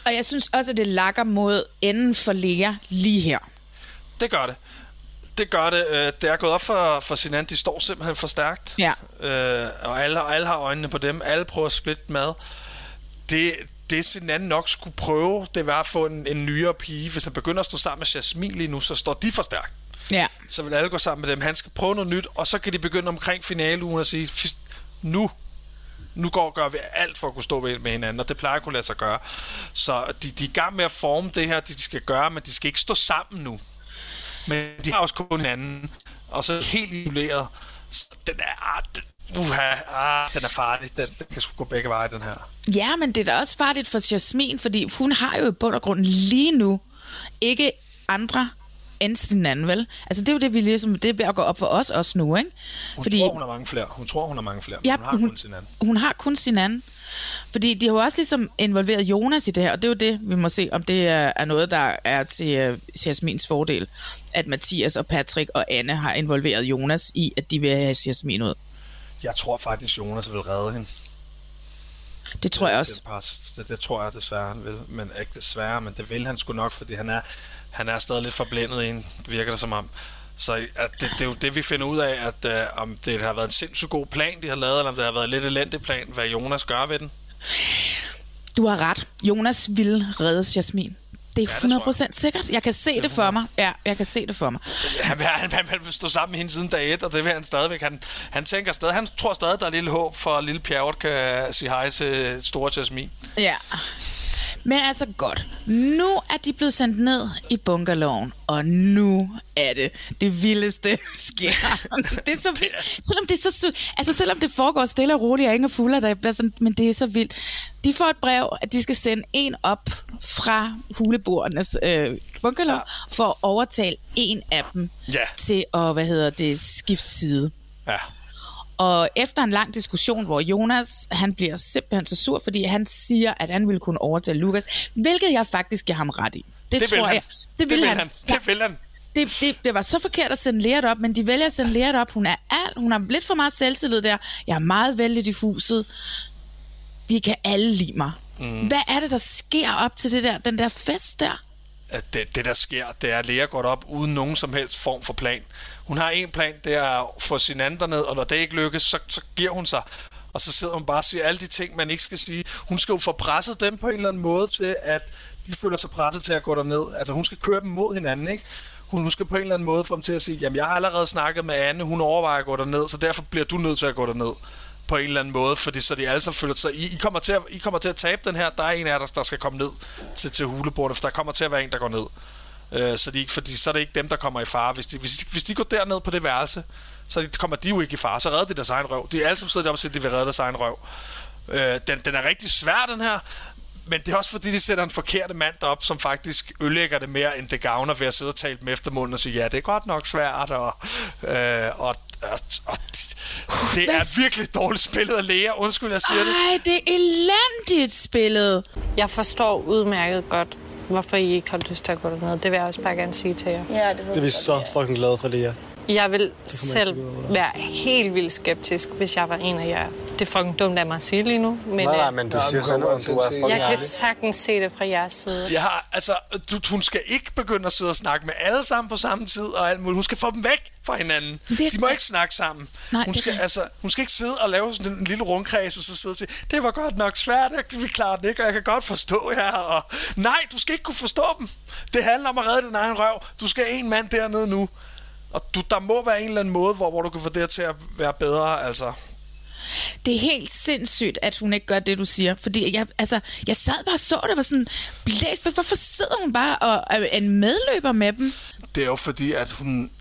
[SPEAKER 1] Og jeg synes også, at det lakker mod enden for Lea lige her.
[SPEAKER 2] Det gør det. Det gør det. Øh, Det er gået op for, for Sinan. De står simpelthen for stærkt.
[SPEAKER 1] Ja.
[SPEAKER 2] Øh, og alle, alle har øjnene på dem. Alle prøver at splitte mad. Det, det Sinan nok skulle prøve, det var at få en, en nyere pige. Hvis han begynder at stå sammen med Jasmin lige nu, så står de for stærkt.
[SPEAKER 1] Ja.
[SPEAKER 2] Så vil alle gå sammen med dem. Han skal prøve noget nyt, og så kan de begynde omkring finaleugen og sige, "Fis- nu, nu går gør vi alt for at kunne stå ved- med hinanden, og det plejer at kunne lade sig gøre. Så de, de er i gang med at forme det her, det de skal gøre, men de skal ikke stå sammen nu. Men de har også kun hinanden, og så helt isoleret. Så den er, ah, uha, ah, den er farlig. Den, den kan sgu gå begge veje, den her.
[SPEAKER 1] Ja, men det er da også farligt for Jasmin, fordi hun har jo i bund og grund lige nu ikke andre end sin anden, vel? Altså det er jo det, vi ligesom, det er ved at gå op for os også nu, ikke?
[SPEAKER 2] Hun fordi, tror, hun har mange flere. Hun tror, hun har mange flere,
[SPEAKER 1] Ja,
[SPEAKER 2] hun har
[SPEAKER 1] hun-
[SPEAKER 2] kun sin anden.
[SPEAKER 1] hun har kun sin anden. Fordi de har jo også ligesom involveret Jonas i det her, og det er jo det, vi må se, om det er, noget, der er til uh, Jasmins fordel. At Mathias og Patrick og Anne har involveret Jonas i, at de vil have Jasmin ud.
[SPEAKER 2] Jeg tror faktisk, Jonas vil redde hende.
[SPEAKER 1] Det tror jeg også.
[SPEAKER 2] Det, det tror jeg desværre, han vil. Men ikke desværre, men det vil han sgu nok, fordi han er, han er stadig lidt forblændet i en, virker det som om. Så at det, det er jo det, vi finder ud af, at øh, om det har været en sindssygt god plan, de har lavet, eller om det har været en lidt elendig plan, hvad Jonas gør ved den.
[SPEAKER 1] Du har ret. Jonas vil redde Jasmin. Det er 100% sikkert. Jeg kan se det for mig. Ja, jeg kan se det for mig.
[SPEAKER 2] Han han, han vil stå sammen med hende siden dag et, og det vil han stadigvæk. Han, han tænker stadig, han tror stadig, der er lille håb for, at lille Pjerrot kan sige hej til store Jasmin.
[SPEAKER 1] Ja. Men altså godt. Nu er de blevet sendt ned i bunkerloven, og nu er det det vildeste (laughs) sker. det er så (laughs) vildt. Selvom det er så. Altså selvom det foregår stille og roligt, og ingen er fulde, der bliver sådan, men det er så vildt. De får et brev, at de skal sende en op fra hulebordernes øh, bunkerlov, for at overtale en af dem
[SPEAKER 2] Ja.
[SPEAKER 1] til at, hvad hedder det, skifte side.
[SPEAKER 2] Ja.
[SPEAKER 1] Og efter en lang diskussion, hvor Jonas, han bliver simpelthen så sur, fordi han siger, at han ville kunne overtale Lukas, hvilket jeg faktisk giver ham ret i. Det,
[SPEAKER 2] Det
[SPEAKER 1] tror
[SPEAKER 2] han.
[SPEAKER 1] jeg. Det vil, han.
[SPEAKER 2] Det vil han.
[SPEAKER 1] Det, det, det var så forkert at sende Lea op, men de vælger at sende Lea op. Hun er alt, hun har lidt for meget selvtillid der. Jeg er meget vældig diffuset. De kan alle lide mig. Mm. Hvad er det, der sker op til det der, den der fest der?
[SPEAKER 2] At det, det, der sker, det er, at Lea går op uden nogen som helst form for plan. Hun har en plan, det er at få sin anden ned, og når det ikke lykkes, så, så giver hun sig. Og så sidder hun bare og siger alle de ting, man ikke skal sige. Hun skal jo få presset dem på en eller anden måde til, at de føler sig presset til at gå derned. Altså hun skal køre dem mod hinanden, ikke? Hun, hun skal på en eller anden måde få dem til at sige, jamen jeg har allerede snakket med Anne, hun overvejer at gå derned, så derfor bliver du nødt til at gå derned på en eller anden måde, fordi så de alle sammen føler sig, I, I, kommer til at, I kommer til at tabe den her, der er en af jer, der, der skal komme ned til, til hulebordet, for der kommer til at være en, der går ned. Øh, så, de ikke, fordi, så er det ikke dem, der kommer i fare. Hvis de, hvis, de, hvis de går derned på det værelse, så kommer de jo ikke i fare. Så redder de deres egen røv. De er alle sammen siddet op og siger, at de vil redde deres egen røv. Øh, den, den er rigtig svær, den her. Men det er også fordi, de sætter en forkerte mand op, som faktisk ødelægger det mere, end det gavner ved at sidde og tale med eftermunden og sige, ja, det er godt nok svært, og, øh, og, og, og det er virkelig dårligt spillet af Lea. Undskyld, jeg siger
[SPEAKER 1] Ej,
[SPEAKER 2] det.
[SPEAKER 1] Ej, det er elendigt spillet.
[SPEAKER 3] Jeg forstår udmærket godt, hvorfor I ikke har lyst til at gå derned. Det vil jeg også bare gerne sige til jer.
[SPEAKER 10] Ja, det, det er vi så fucking glade for, Lea.
[SPEAKER 3] Jeg vil selv
[SPEAKER 10] til
[SPEAKER 3] være helt vildt skeptisk, hvis jeg var en af jer. Det er fucking dumt af mig at sige lige nu. Men,
[SPEAKER 10] nej, nej,
[SPEAKER 3] øh,
[SPEAKER 10] men du siger sådan, at du er fucking
[SPEAKER 3] jeg kan sagtens se det fra jeres side.
[SPEAKER 2] Jeg har, altså, du, hun skal ikke begynde at sidde og snakke med alle sammen på samme tid og alt muligt. Hun skal få dem væk fra hinanden.
[SPEAKER 1] Det-
[SPEAKER 2] De må ikke snakke sammen.
[SPEAKER 1] Nej,
[SPEAKER 2] hun,
[SPEAKER 1] det
[SPEAKER 2] skal,
[SPEAKER 1] er-
[SPEAKER 2] altså, hun skal ikke sidde og lave sådan en lille rundkreds og så sidde og sige, det var godt nok svært, jeg, vi klarer det ikke, og jeg kan godt forstå jer. Og, nej, du skal ikke kunne forstå dem. Det handler om at redde din egen røv. Du skal have en mand dernede nu. Og du, der må være en eller anden måde, hvor, hvor du kan få det til at være bedre. Altså,
[SPEAKER 1] Det er helt sindssygt, at hun ikke gør det, du siger. Fordi jeg, altså, jeg sad bare og så, det var sådan blæst. Hvorfor sidder hun bare og er en medløber med dem?
[SPEAKER 2] det er jo fordi, at hun,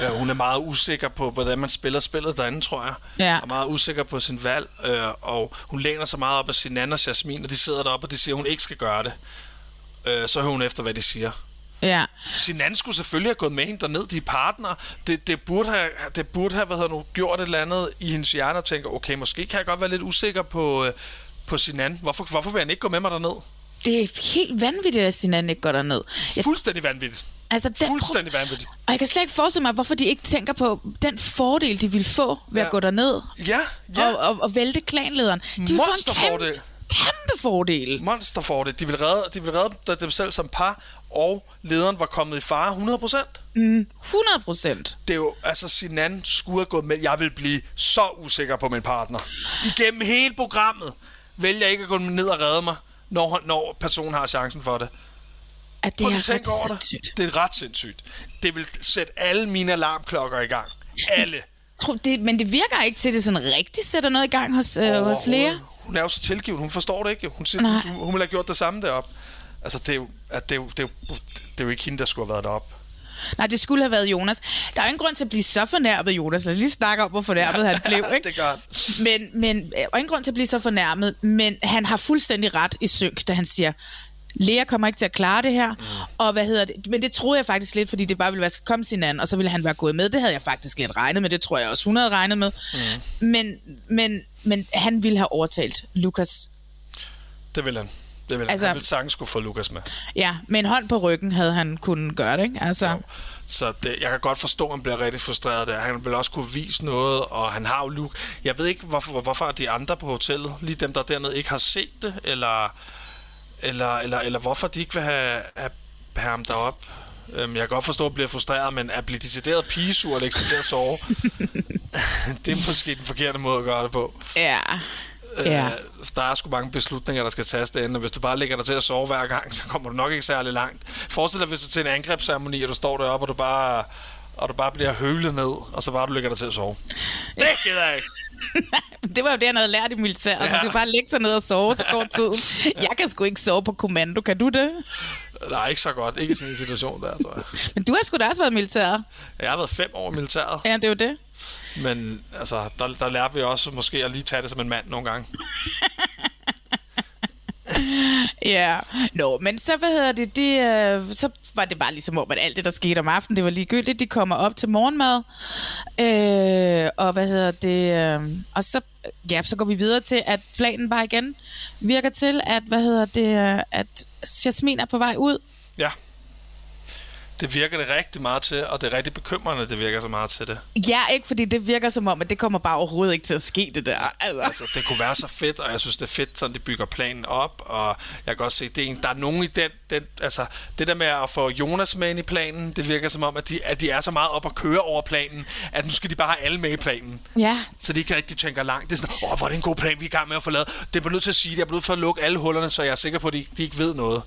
[SPEAKER 2] ja, hun er meget usikker på, hvordan man spiller spillet derinde, tror jeg.
[SPEAKER 1] Ja.
[SPEAKER 2] Og meget usikker på sin valg. Øh, og hun læner sig meget op af sin anden og Jasmin, og de sidder deroppe, og de siger, at hun ikke skal gøre det. Øh, så hører hun efter, hvad de siger.
[SPEAKER 1] Ja.
[SPEAKER 2] Sin anden skulle selvfølgelig have gået med hende derned. De er partner. Det, det, burde have, det burde have hvad hedder nu, gjort et eller andet i hendes hjerne og tænke, okay, måske kan jeg godt være lidt usikker på, øh, på sin anden. Hvorfor, hvorfor vil han ikke gå med mig derned?
[SPEAKER 1] Det er helt vanvittigt, at Sinan ikke går derned. Jeg,
[SPEAKER 2] Fuldstændig vanvittigt.
[SPEAKER 1] altså, den,
[SPEAKER 2] Fuldstændig vanvittigt.
[SPEAKER 1] Og jeg kan slet ikke forestille mig, hvorfor de ikke tænker på den fordel, de vil få ved ja. At gå derned
[SPEAKER 2] Ja, ja.
[SPEAKER 1] og, og, og vælte klanlederen. De vil få en
[SPEAKER 2] Monsterfordel.
[SPEAKER 1] kæmpe, kæmpe fordel.
[SPEAKER 2] monsterfordel. De ville redde, de ville redde dem selv som par, og lederen var kommet i fare 100%.
[SPEAKER 1] Mm, 100 procent.
[SPEAKER 2] Det er jo, altså Sinan skulle have gået med. Jeg vil blive så usikker på min partner. Igennem hele programmet vælger jeg ikke at gå ned og redde mig, når, når personen har chancen for det.
[SPEAKER 1] At det
[SPEAKER 2] Prøv
[SPEAKER 1] er ret
[SPEAKER 2] over det.
[SPEAKER 1] sindssygt.
[SPEAKER 2] Det er ret sindssygt. Det vil sætte alle mine alarmklokker i gang. Alle.
[SPEAKER 1] Det, men det virker ikke til, at det sådan rigtig sætter noget i gang hos, øh, hos Lea.
[SPEAKER 2] Hun er jo så tilgivet. Hun forstår det ikke. Hun, siger, hun, hun ville have gjort det samme derop. Altså, det er, jo, at det, er jo, det, er jo, det er jo ikke hende, der skulle have været derop.
[SPEAKER 1] Nej, det skulle have været Jonas. Der er jo ingen grund til at blive så fornærmet, Jonas. Lad os lige snakke om, hvor fornærmet han blev. (laughs) Ikke?
[SPEAKER 2] det gør han.
[SPEAKER 1] Men, men, øh, og ingen grund til at blive så fornærmet, men han har fuldstændig ret i synk, da han siger, Lea kommer ikke til at klare det her. Mm. Og hvad hedder det? Men det troede jeg faktisk lidt, fordi det bare ville være komme sin anden, og så ville han være gået med. Det havde jeg faktisk lidt regnet med. Det tror jeg også, hun havde regnet med. Mm. Men, men, men han ville have overtalt Lukas.
[SPEAKER 2] Det vil han. Det vil han.
[SPEAKER 1] Altså-
[SPEAKER 2] han vil sagtens skulle få Lukas med.
[SPEAKER 1] Ja, med en hånd på ryggen havde han kunnet gøre det, ikke? Altså,
[SPEAKER 2] Så det, jeg kan godt forstå, at han bliver rigtig frustreret der. Han vil også kunne vise noget, og han har jo Luke. Jeg ved ikke, hvorfor, hvorfor de andre på hotellet, lige dem, der er dernede, ikke har set det, eller, eller, eller, eller hvorfor de ikke vil have, have, have ham derop. Øhm, jeg kan godt forstå, at han bliver frustreret, men at blive decideret pigesur og lægge sig til at sove, (laughs) det er måske den forkerte måde at gøre det på.
[SPEAKER 1] ja. Ja.
[SPEAKER 2] Øh, der er sgu mange beslutninger, der skal tages derinde, og hvis du bare lægger dig til at sove hver gang, (laughs) så kommer du nok ikke særlig langt. Forestil dig, hvis du til en angrebsceremoni, og du står deroppe, og du bare, og du bare bliver høvlet ned, og så bare du lægger dig til at sove. Det gider jeg ikke! (laughs)
[SPEAKER 1] Det var jo det, han havde lært i militæret. Ja. Man skal bare lægge sig ned og sove, så går tiden. (laughs) Jeg kan sgu ikke sove på kommando. Kan du det?
[SPEAKER 2] Nej, ikke så godt. Ikke i sådan en situation der, tror jeg.
[SPEAKER 1] Men du har sgu da også været i militæret.
[SPEAKER 2] Jeg har været fem år i militæret,
[SPEAKER 1] Ja, det er jo det.
[SPEAKER 2] Men altså, der, der lærte vi også måske at lige tage det som en mand nogle gange. (laughs)
[SPEAKER 1] Ja. Nå, men så, hvad hedder det, de, øh, så var det bare ligesom om, at alt det, der skete om aftenen, det var ligegyldigt. De kommer op til morgenmad, øh, og hvad hedder det, øh, og så, ja, så går vi videre til, at planen bare igen virker til, at, hvad hedder det, øh, at Jasmin er på vej ud.
[SPEAKER 2] Ja. Det virker det rigtig meget til, og det er rigtig bekymrende, det virker så meget til det.
[SPEAKER 1] Ja, ikke fordi det virker som om, at det kommer bare overhovedet ikke til at ske, det der. Altså.
[SPEAKER 2] Altså, det kunne være så fedt, og jeg synes, det er fedt, sådan de bygger planen op, og jeg kan også se, det er en, der er nogen i den, den, altså, det der med at få Jonas med ind i planen, det virker som om, at de, at de er så meget op at køre over planen, at nu skal de bare have alle med i planen.
[SPEAKER 1] Ja.
[SPEAKER 2] Så de ikke rigtig tænker langt. Det er sådan, åh, hvor er det en god plan, vi er i gang med at få lavet. Det er nødt til at sige, at jeg er nødt for at lukke alle hullerne, så jeg er sikker på, at de, de ikke ved noget.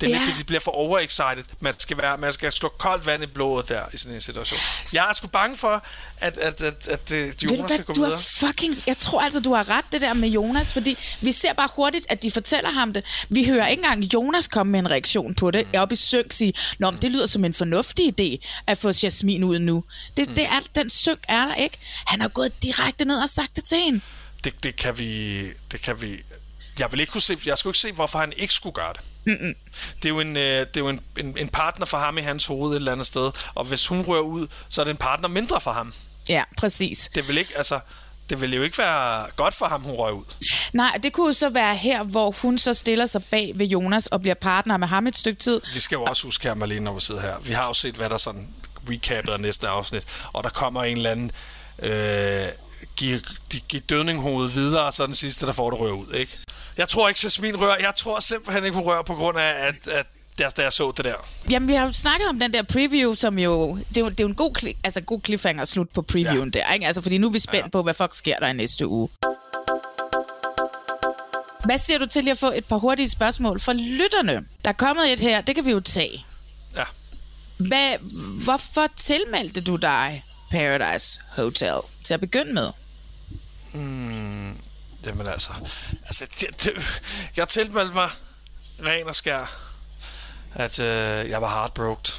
[SPEAKER 2] Det er
[SPEAKER 1] Ja.
[SPEAKER 2] vigtigt, at de bliver for overexcited. Man skal, være, man skal slå koldt vand i blodet der i sådan en situation. Jeg er sgu bange for, at, at, at, at, at
[SPEAKER 1] du
[SPEAKER 2] Jonas
[SPEAKER 1] hvad,
[SPEAKER 2] skal gå
[SPEAKER 1] du
[SPEAKER 2] videre.
[SPEAKER 1] fucking... Jeg tror altså, du har ret det der med Jonas, fordi vi ser bare hurtigt, at de fortæller ham det. Vi hører ikke engang Jonas komme med en reaktion på det. Jeg er oppe i synk sige, Nå, men det lyder som en fornuftig idé at få Jasmin ud nu. Det, det er, den synk er der ikke. Han har gået direkte ned og sagt det til hende.
[SPEAKER 2] Det, det, kan vi, det kan vi... Jeg vil ikke kunne se, jeg skulle ikke se, hvorfor han ikke skulle gøre det.
[SPEAKER 1] Mm-mm.
[SPEAKER 2] Det er jo, en, øh, det er jo en, en, en partner for ham i hans hoved et eller andet sted, og hvis hun rører ud, så er det en partner mindre for ham.
[SPEAKER 1] Ja, præcis.
[SPEAKER 2] Det vil ikke, altså, det vil jo ikke være godt for ham, hun rører ud.
[SPEAKER 1] Nej, det kunne jo så være her, hvor hun så stiller sig bag ved Jonas og bliver partner med ham et stykke tid.
[SPEAKER 2] Vi skal jo også huske her, Marlene, når vi sidder her. Vi har jo set, hvad der sådan recapet af næste afsnit, og der kommer en eller anden... Øh, give, de give dødninghovedet videre, og så den sidste, der får det rører ud, ikke? Jeg tror ikke, Jasmin rører. Jeg tror simpelthen ikke, hun rører på grund af, at, at da, da jeg så det der.
[SPEAKER 1] Jamen, vi har jo snakket om den der preview, som jo... Det er jo, det er jo en god, kli, altså, god cliffhanger at slutte på previewen ja. der, ikke? Altså, fordi nu er vi spændt ja. på, hvad fuck sker der i næste uge. Hvad siger du til lige at få et par hurtige spørgsmål fra lytterne? Der er kommet et her, det kan vi jo tage.
[SPEAKER 2] Ja.
[SPEAKER 1] Hvad, hvorfor tilmeldte du dig Paradise Hotel til at begynde med?
[SPEAKER 2] Jamen altså... altså det, det, jeg tilmeldte mig ren og skær, at øh, jeg var heartbroken.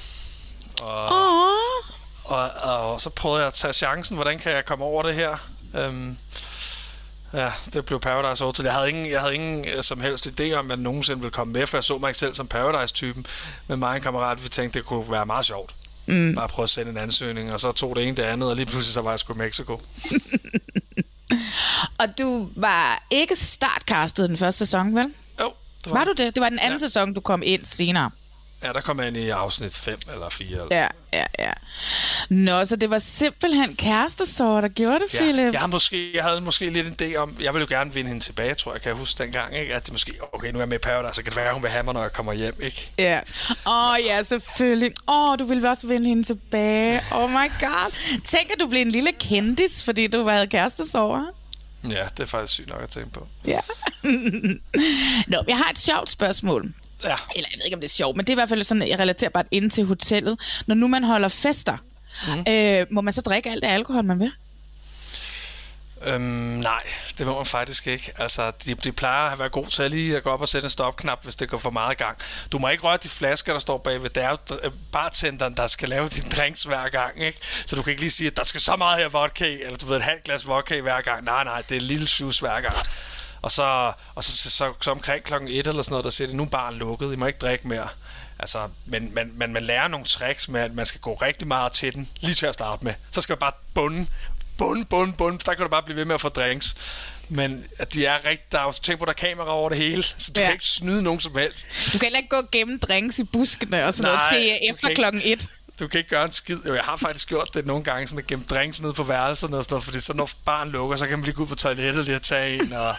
[SPEAKER 2] Og, og, og, og så prøvede jeg at tage chancen. Hvordan kan jeg komme over det her? Øhm, ja, det blev Paradise Hotel. Jeg havde ingen, jeg havde ingen øh, som helst idé om, at jeg nogensinde ville komme med, for jeg så mig ikke selv som Paradise-typen. Men mig og en kammerat, vi tænkte, det kunne være meget sjovt.
[SPEAKER 1] Mm.
[SPEAKER 2] Bare prøve at sende en ansøgning, og så tog det ene det andet, og lige pludselig så var jeg sgu i Mexico. (laughs) (laughs)
[SPEAKER 1] Og du var ikke startcastet den første sæson, vel?
[SPEAKER 2] Jo, det
[SPEAKER 1] var, var du det? Det var den anden ja. sæson, du kom ind senere.
[SPEAKER 2] Ja, der kom jeg ind i afsnit 5 eller 4. Eller.
[SPEAKER 1] Ja, ja, ja. Nå, så det var simpelthen kærestesår, der gjorde det,
[SPEAKER 2] Ja,
[SPEAKER 1] Philip?
[SPEAKER 2] jeg, har måske, jeg havde måske lidt en idé om, jeg ville jo gerne vinde hende tilbage, tror jeg, kan jeg huske dengang, ikke? at det måske, okay, nu er jeg med i Paradise, så kan det være, hun vil have mig, når jeg kommer hjem, ikke?
[SPEAKER 1] Ja. Åh, oh, ja, selvfølgelig. Åh, oh, du ville også vinde hende tilbage. Oh my god. Tænk, at du blev en lille kendis, fordi du havde kærestesår.
[SPEAKER 2] Ja, det er faktisk sygt nok at tænke på.
[SPEAKER 1] Ja. (laughs) Nå, jeg har et sjovt spørgsmål.
[SPEAKER 2] Ja.
[SPEAKER 1] Eller jeg ved ikke, om det er sjovt, men det er i hvert fald sådan, jeg relaterer bare ind til hotellet. Når nu man holder fester, mm. øh, må man så drikke alt det alkohol, man vil?
[SPEAKER 2] Øhm, nej, det må man faktisk ikke. Altså, de, de plejer at være gode til at lige at gå op og sætte en stopknap, hvis det går for meget i gang. Du må ikke røre de flasker, der står bagved. Det er jo dr- bartenderen, der skal lave din drinks hver gang, ikke? Så du kan ikke lige sige, at der skal så meget her vodka eller du ved, et halvt glas vodka hver gang. Nej, nej, det er en lille shoes hver gang. Og så, og så, så, så, så omkring klokken 1 eller sådan noget, der siger det, nu er baren lukket, I må ikke drikke mere. Altså, men, men, men man lærer nogle tricks med, at man skal gå rigtig meget til den, lige til at starte med. Så skal man bare bunde, bunde, bunde, bunde, der kan du bare blive ved med at få drinks. Men at de er rigtig, der er jo tænk på, der er kamera over det hele, så du
[SPEAKER 1] Ja.
[SPEAKER 2] kan ikke snyde nogen som helst.
[SPEAKER 1] Du kan heller ikke gå og gemme drinks i buskene og sådan
[SPEAKER 2] Nej,
[SPEAKER 1] noget til efter klokken et.
[SPEAKER 2] Du kan ikke gøre en skid. Jo, jeg har faktisk gjort det nogle gange, sådan at gemme drinks ned på værelserne og sådan noget, fordi så når barn lukker, så kan man lige gå ud på toilettet lige og tage en. Og...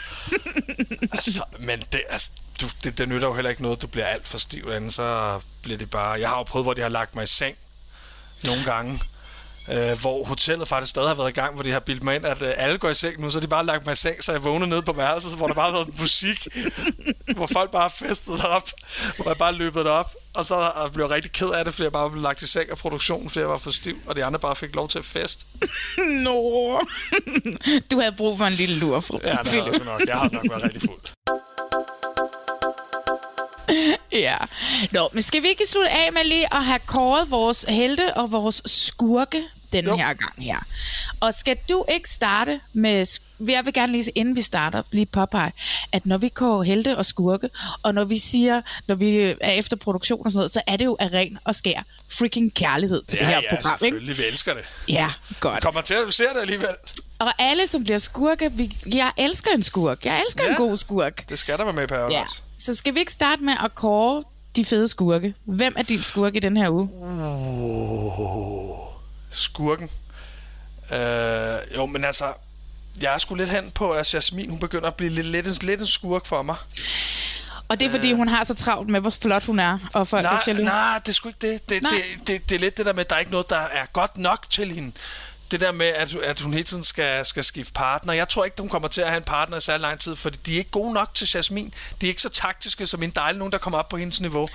[SPEAKER 2] (laughs) altså, men det, altså, du, det, det nytter jo heller ikke noget, du bliver alt for stiv, andet, så bliver det bare... Jeg har jo prøvet, hvor de har lagt mig i seng nogle gange, øh, hvor hotellet faktisk stadig har været i gang, hvor de har bildt mig ind, at øh, alle går i seng nu, så de bare lagt mig i seng, så jeg vågner nede på værelset, hvor der bare har været musik, (laughs) hvor folk bare festet op, hvor jeg bare løbet op, og så er jeg blev jeg rigtig ked af det, fordi jeg bare blev lagt i seng af produktionen, fordi jeg var for stiv, og de andre bare fik lov til at feste. (laughs)
[SPEAKER 1] Nå. Du havde brug for en lille lur, fru.
[SPEAKER 2] Ja, det har jeg nok. Jeg har nok været rigtig fuld. (laughs)
[SPEAKER 1] Ja. Nå, men skal vi ikke slutte af med lige at have kåret vores helte og vores skurke den jo. her gang her? Og skal du ikke starte med... Jeg vil gerne lige, inden vi starter, lige påpege, at når vi kårer helte og skurke, og når vi siger, når vi er efter produktion og sådan noget, så er det jo af ren og skær freaking kærlighed til
[SPEAKER 2] ja,
[SPEAKER 1] det her
[SPEAKER 2] ja,
[SPEAKER 1] program, ikke?
[SPEAKER 2] selvfølgelig. Vi elsker det.
[SPEAKER 1] Ja, godt.
[SPEAKER 2] Vi kommer til at se det alligevel.
[SPEAKER 1] Og alle, som bliver skurke, vi, jeg elsker en skurk. Jeg elsker ja. en god skurk.
[SPEAKER 2] Det skal der være med Paradise.
[SPEAKER 1] Ja. Så skal vi ikke starte med at kåre de fede skurke. Hvem er din skurke i den her uge?
[SPEAKER 2] Uh, skurken. Øh, jo, men altså, jeg er sgu lidt hen på, at Jasmin, hun begynder at blive lidt, lidt, lidt en skurk for mig.
[SPEAKER 1] Og det er, fordi hun har så travlt med, hvor flot hun er, og folk
[SPEAKER 2] nej,
[SPEAKER 1] er jaloux.
[SPEAKER 2] Nej, det er sgu ikke det. Det, det, det. det er lidt det der med, at der er ikke noget, der er godt nok til hende. Det der med, at, at hun hele tiden skal, skal skifte partner. Jeg tror ikke, hun kommer til at have en partner i særlig lang tid, fordi de er ikke gode nok til Jasmin. De er ikke så taktiske som en dejlig nogen, der kommer op på hendes niveau.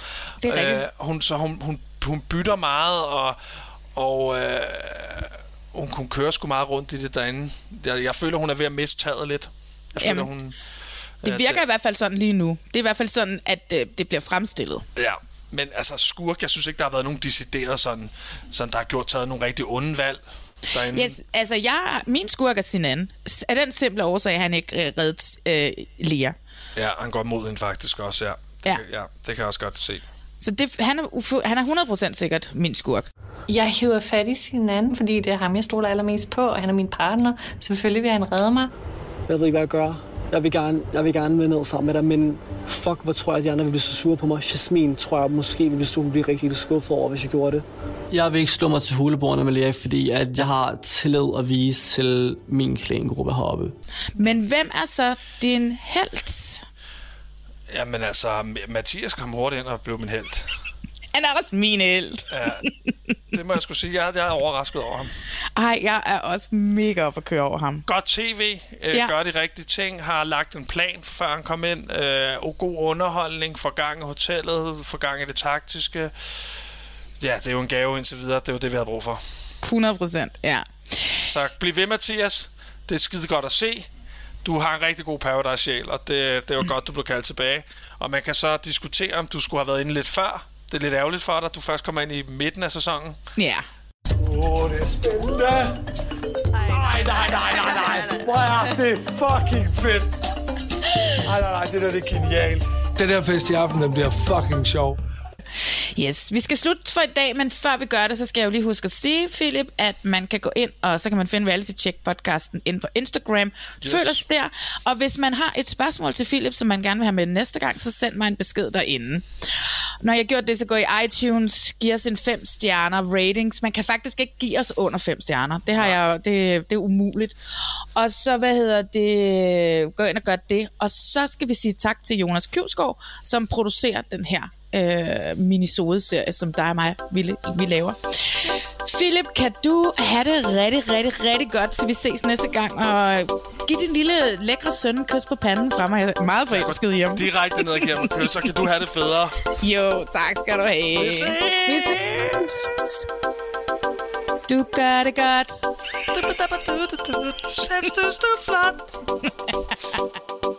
[SPEAKER 1] Det er rigtigt.
[SPEAKER 2] hun, så hun, hun, hun bytter meget, og, og øh, hun, hun kører sgu meget rundt i det derinde. Jeg, jeg føler, hun er ved at miste taget lidt. Jeg føler,
[SPEAKER 1] Jamen,
[SPEAKER 2] hun...
[SPEAKER 1] Det virker i hvert fald sådan lige nu. Det er i hvert fald sådan, at øh, det bliver fremstillet.
[SPEAKER 2] Ja, men altså skurk, jeg synes ikke, der har været nogen decideret sådan, sådan der har gjort taget nogle rigtig onde valg. Derinde.
[SPEAKER 1] Yes, altså, jeg, min skurk er Sinan. S- Af den simple årsag, at han ikke øh, reddet øh, Lea.
[SPEAKER 2] Ja, han går mod hende faktisk også, ja. Det,
[SPEAKER 1] Ja.
[SPEAKER 2] Kan, ja, det kan jeg også godt se.
[SPEAKER 1] Så det, han, er, han er 100% sikkert min skurk.
[SPEAKER 11] Jeg hiver fat i sin anden, fordi det er ham, jeg stoler allermest på, og han er min partner. Selvfølgelig vil han redde mig.
[SPEAKER 10] Jeg ved ikke, hvad jeg gør. Jeg vil gerne, jeg vil gerne med ned sammen med dig, men fuck, hvor tror jeg, at de andre vil blive så sure på mig. Jasmin tror jeg måske vil blive, blive rigtig skuffet over, hvis jeg gjorde det. Jeg vil ikke slå mig til hulebordene med Lea, fordi at jeg har tillid at vise til min klangruppe heroppe.
[SPEAKER 1] Men hvem er så din held?
[SPEAKER 2] Jamen altså, Mathias kom hurtigt ind og blev min held.
[SPEAKER 1] Han er også min held.
[SPEAKER 2] Ja, det må jeg skulle sige. Jeg, jeg er overrasket over ham.
[SPEAKER 1] Ej, jeg er også mega op at køre over ham.
[SPEAKER 2] Godt tv, øh,
[SPEAKER 1] Ja.
[SPEAKER 2] gør de rigtige ting, har lagt en plan, før han kom ind. Øh, og god underholdning, for gang i hotellet, for gang i det taktiske. Ja, det er jo en gave indtil videre. Det er jo det, vi har brug for.
[SPEAKER 1] 100 procent, ja.
[SPEAKER 2] Så bliv ved, Mathias. Det er skide godt at se. Du har en rigtig god Paradise-sjæl, og det, det var godt, du blev kaldt tilbage. Og man kan så diskutere, om du skulle have været inde lidt før. Det er lidt ærgerligt for dig, at du først kommer ind i midten af sæsonen.
[SPEAKER 1] Ja.
[SPEAKER 12] Åh, oh, det er spændende. Nej, nej, nej, nej, nej. Hvor er det fucking fedt. Nej, nej, nej, det der det er genialt.
[SPEAKER 4] Den der fest i aften, den bliver fucking sjov.
[SPEAKER 1] Yes, vi skal slutte for i dag, men før vi gør det, så skal jeg jo lige huske at sige, Philip, at man kan gå ind, og så kan man finde Reality Check podcasten ind på Instagram.
[SPEAKER 13] Yes.
[SPEAKER 1] Følg os der. Og hvis man har et spørgsmål til Philip, som man gerne vil have med næste gang, så send mig en besked derinde. Når jeg gjort det, så gå i iTunes, giv os en 5 stjerner ratings. Man kan faktisk ikke give os under 5 stjerner. Det, har jeg, det, det er umuligt. Og så, hvad hedder det, gå ind og gør det. Og så skal vi sige tak til Jonas Kjusgaard, som producerer den her øh, minisode-serie, som dig og mig, vi, vi laver. Philip, kan du have det rigtig, rigtig, rigtig godt, til vi ses næste gang, og giv din lille lækre søn en kys på panden fra mig. Jeg er meget forelsket i ham.
[SPEAKER 2] Direkte ned og give ham en kys, så kan du have det federe.
[SPEAKER 1] Jo, tak skal du have.
[SPEAKER 2] Vi ses.
[SPEAKER 1] Vi ses. Du gør det godt.
[SPEAKER 2] Synes du, du er flot? (laughs)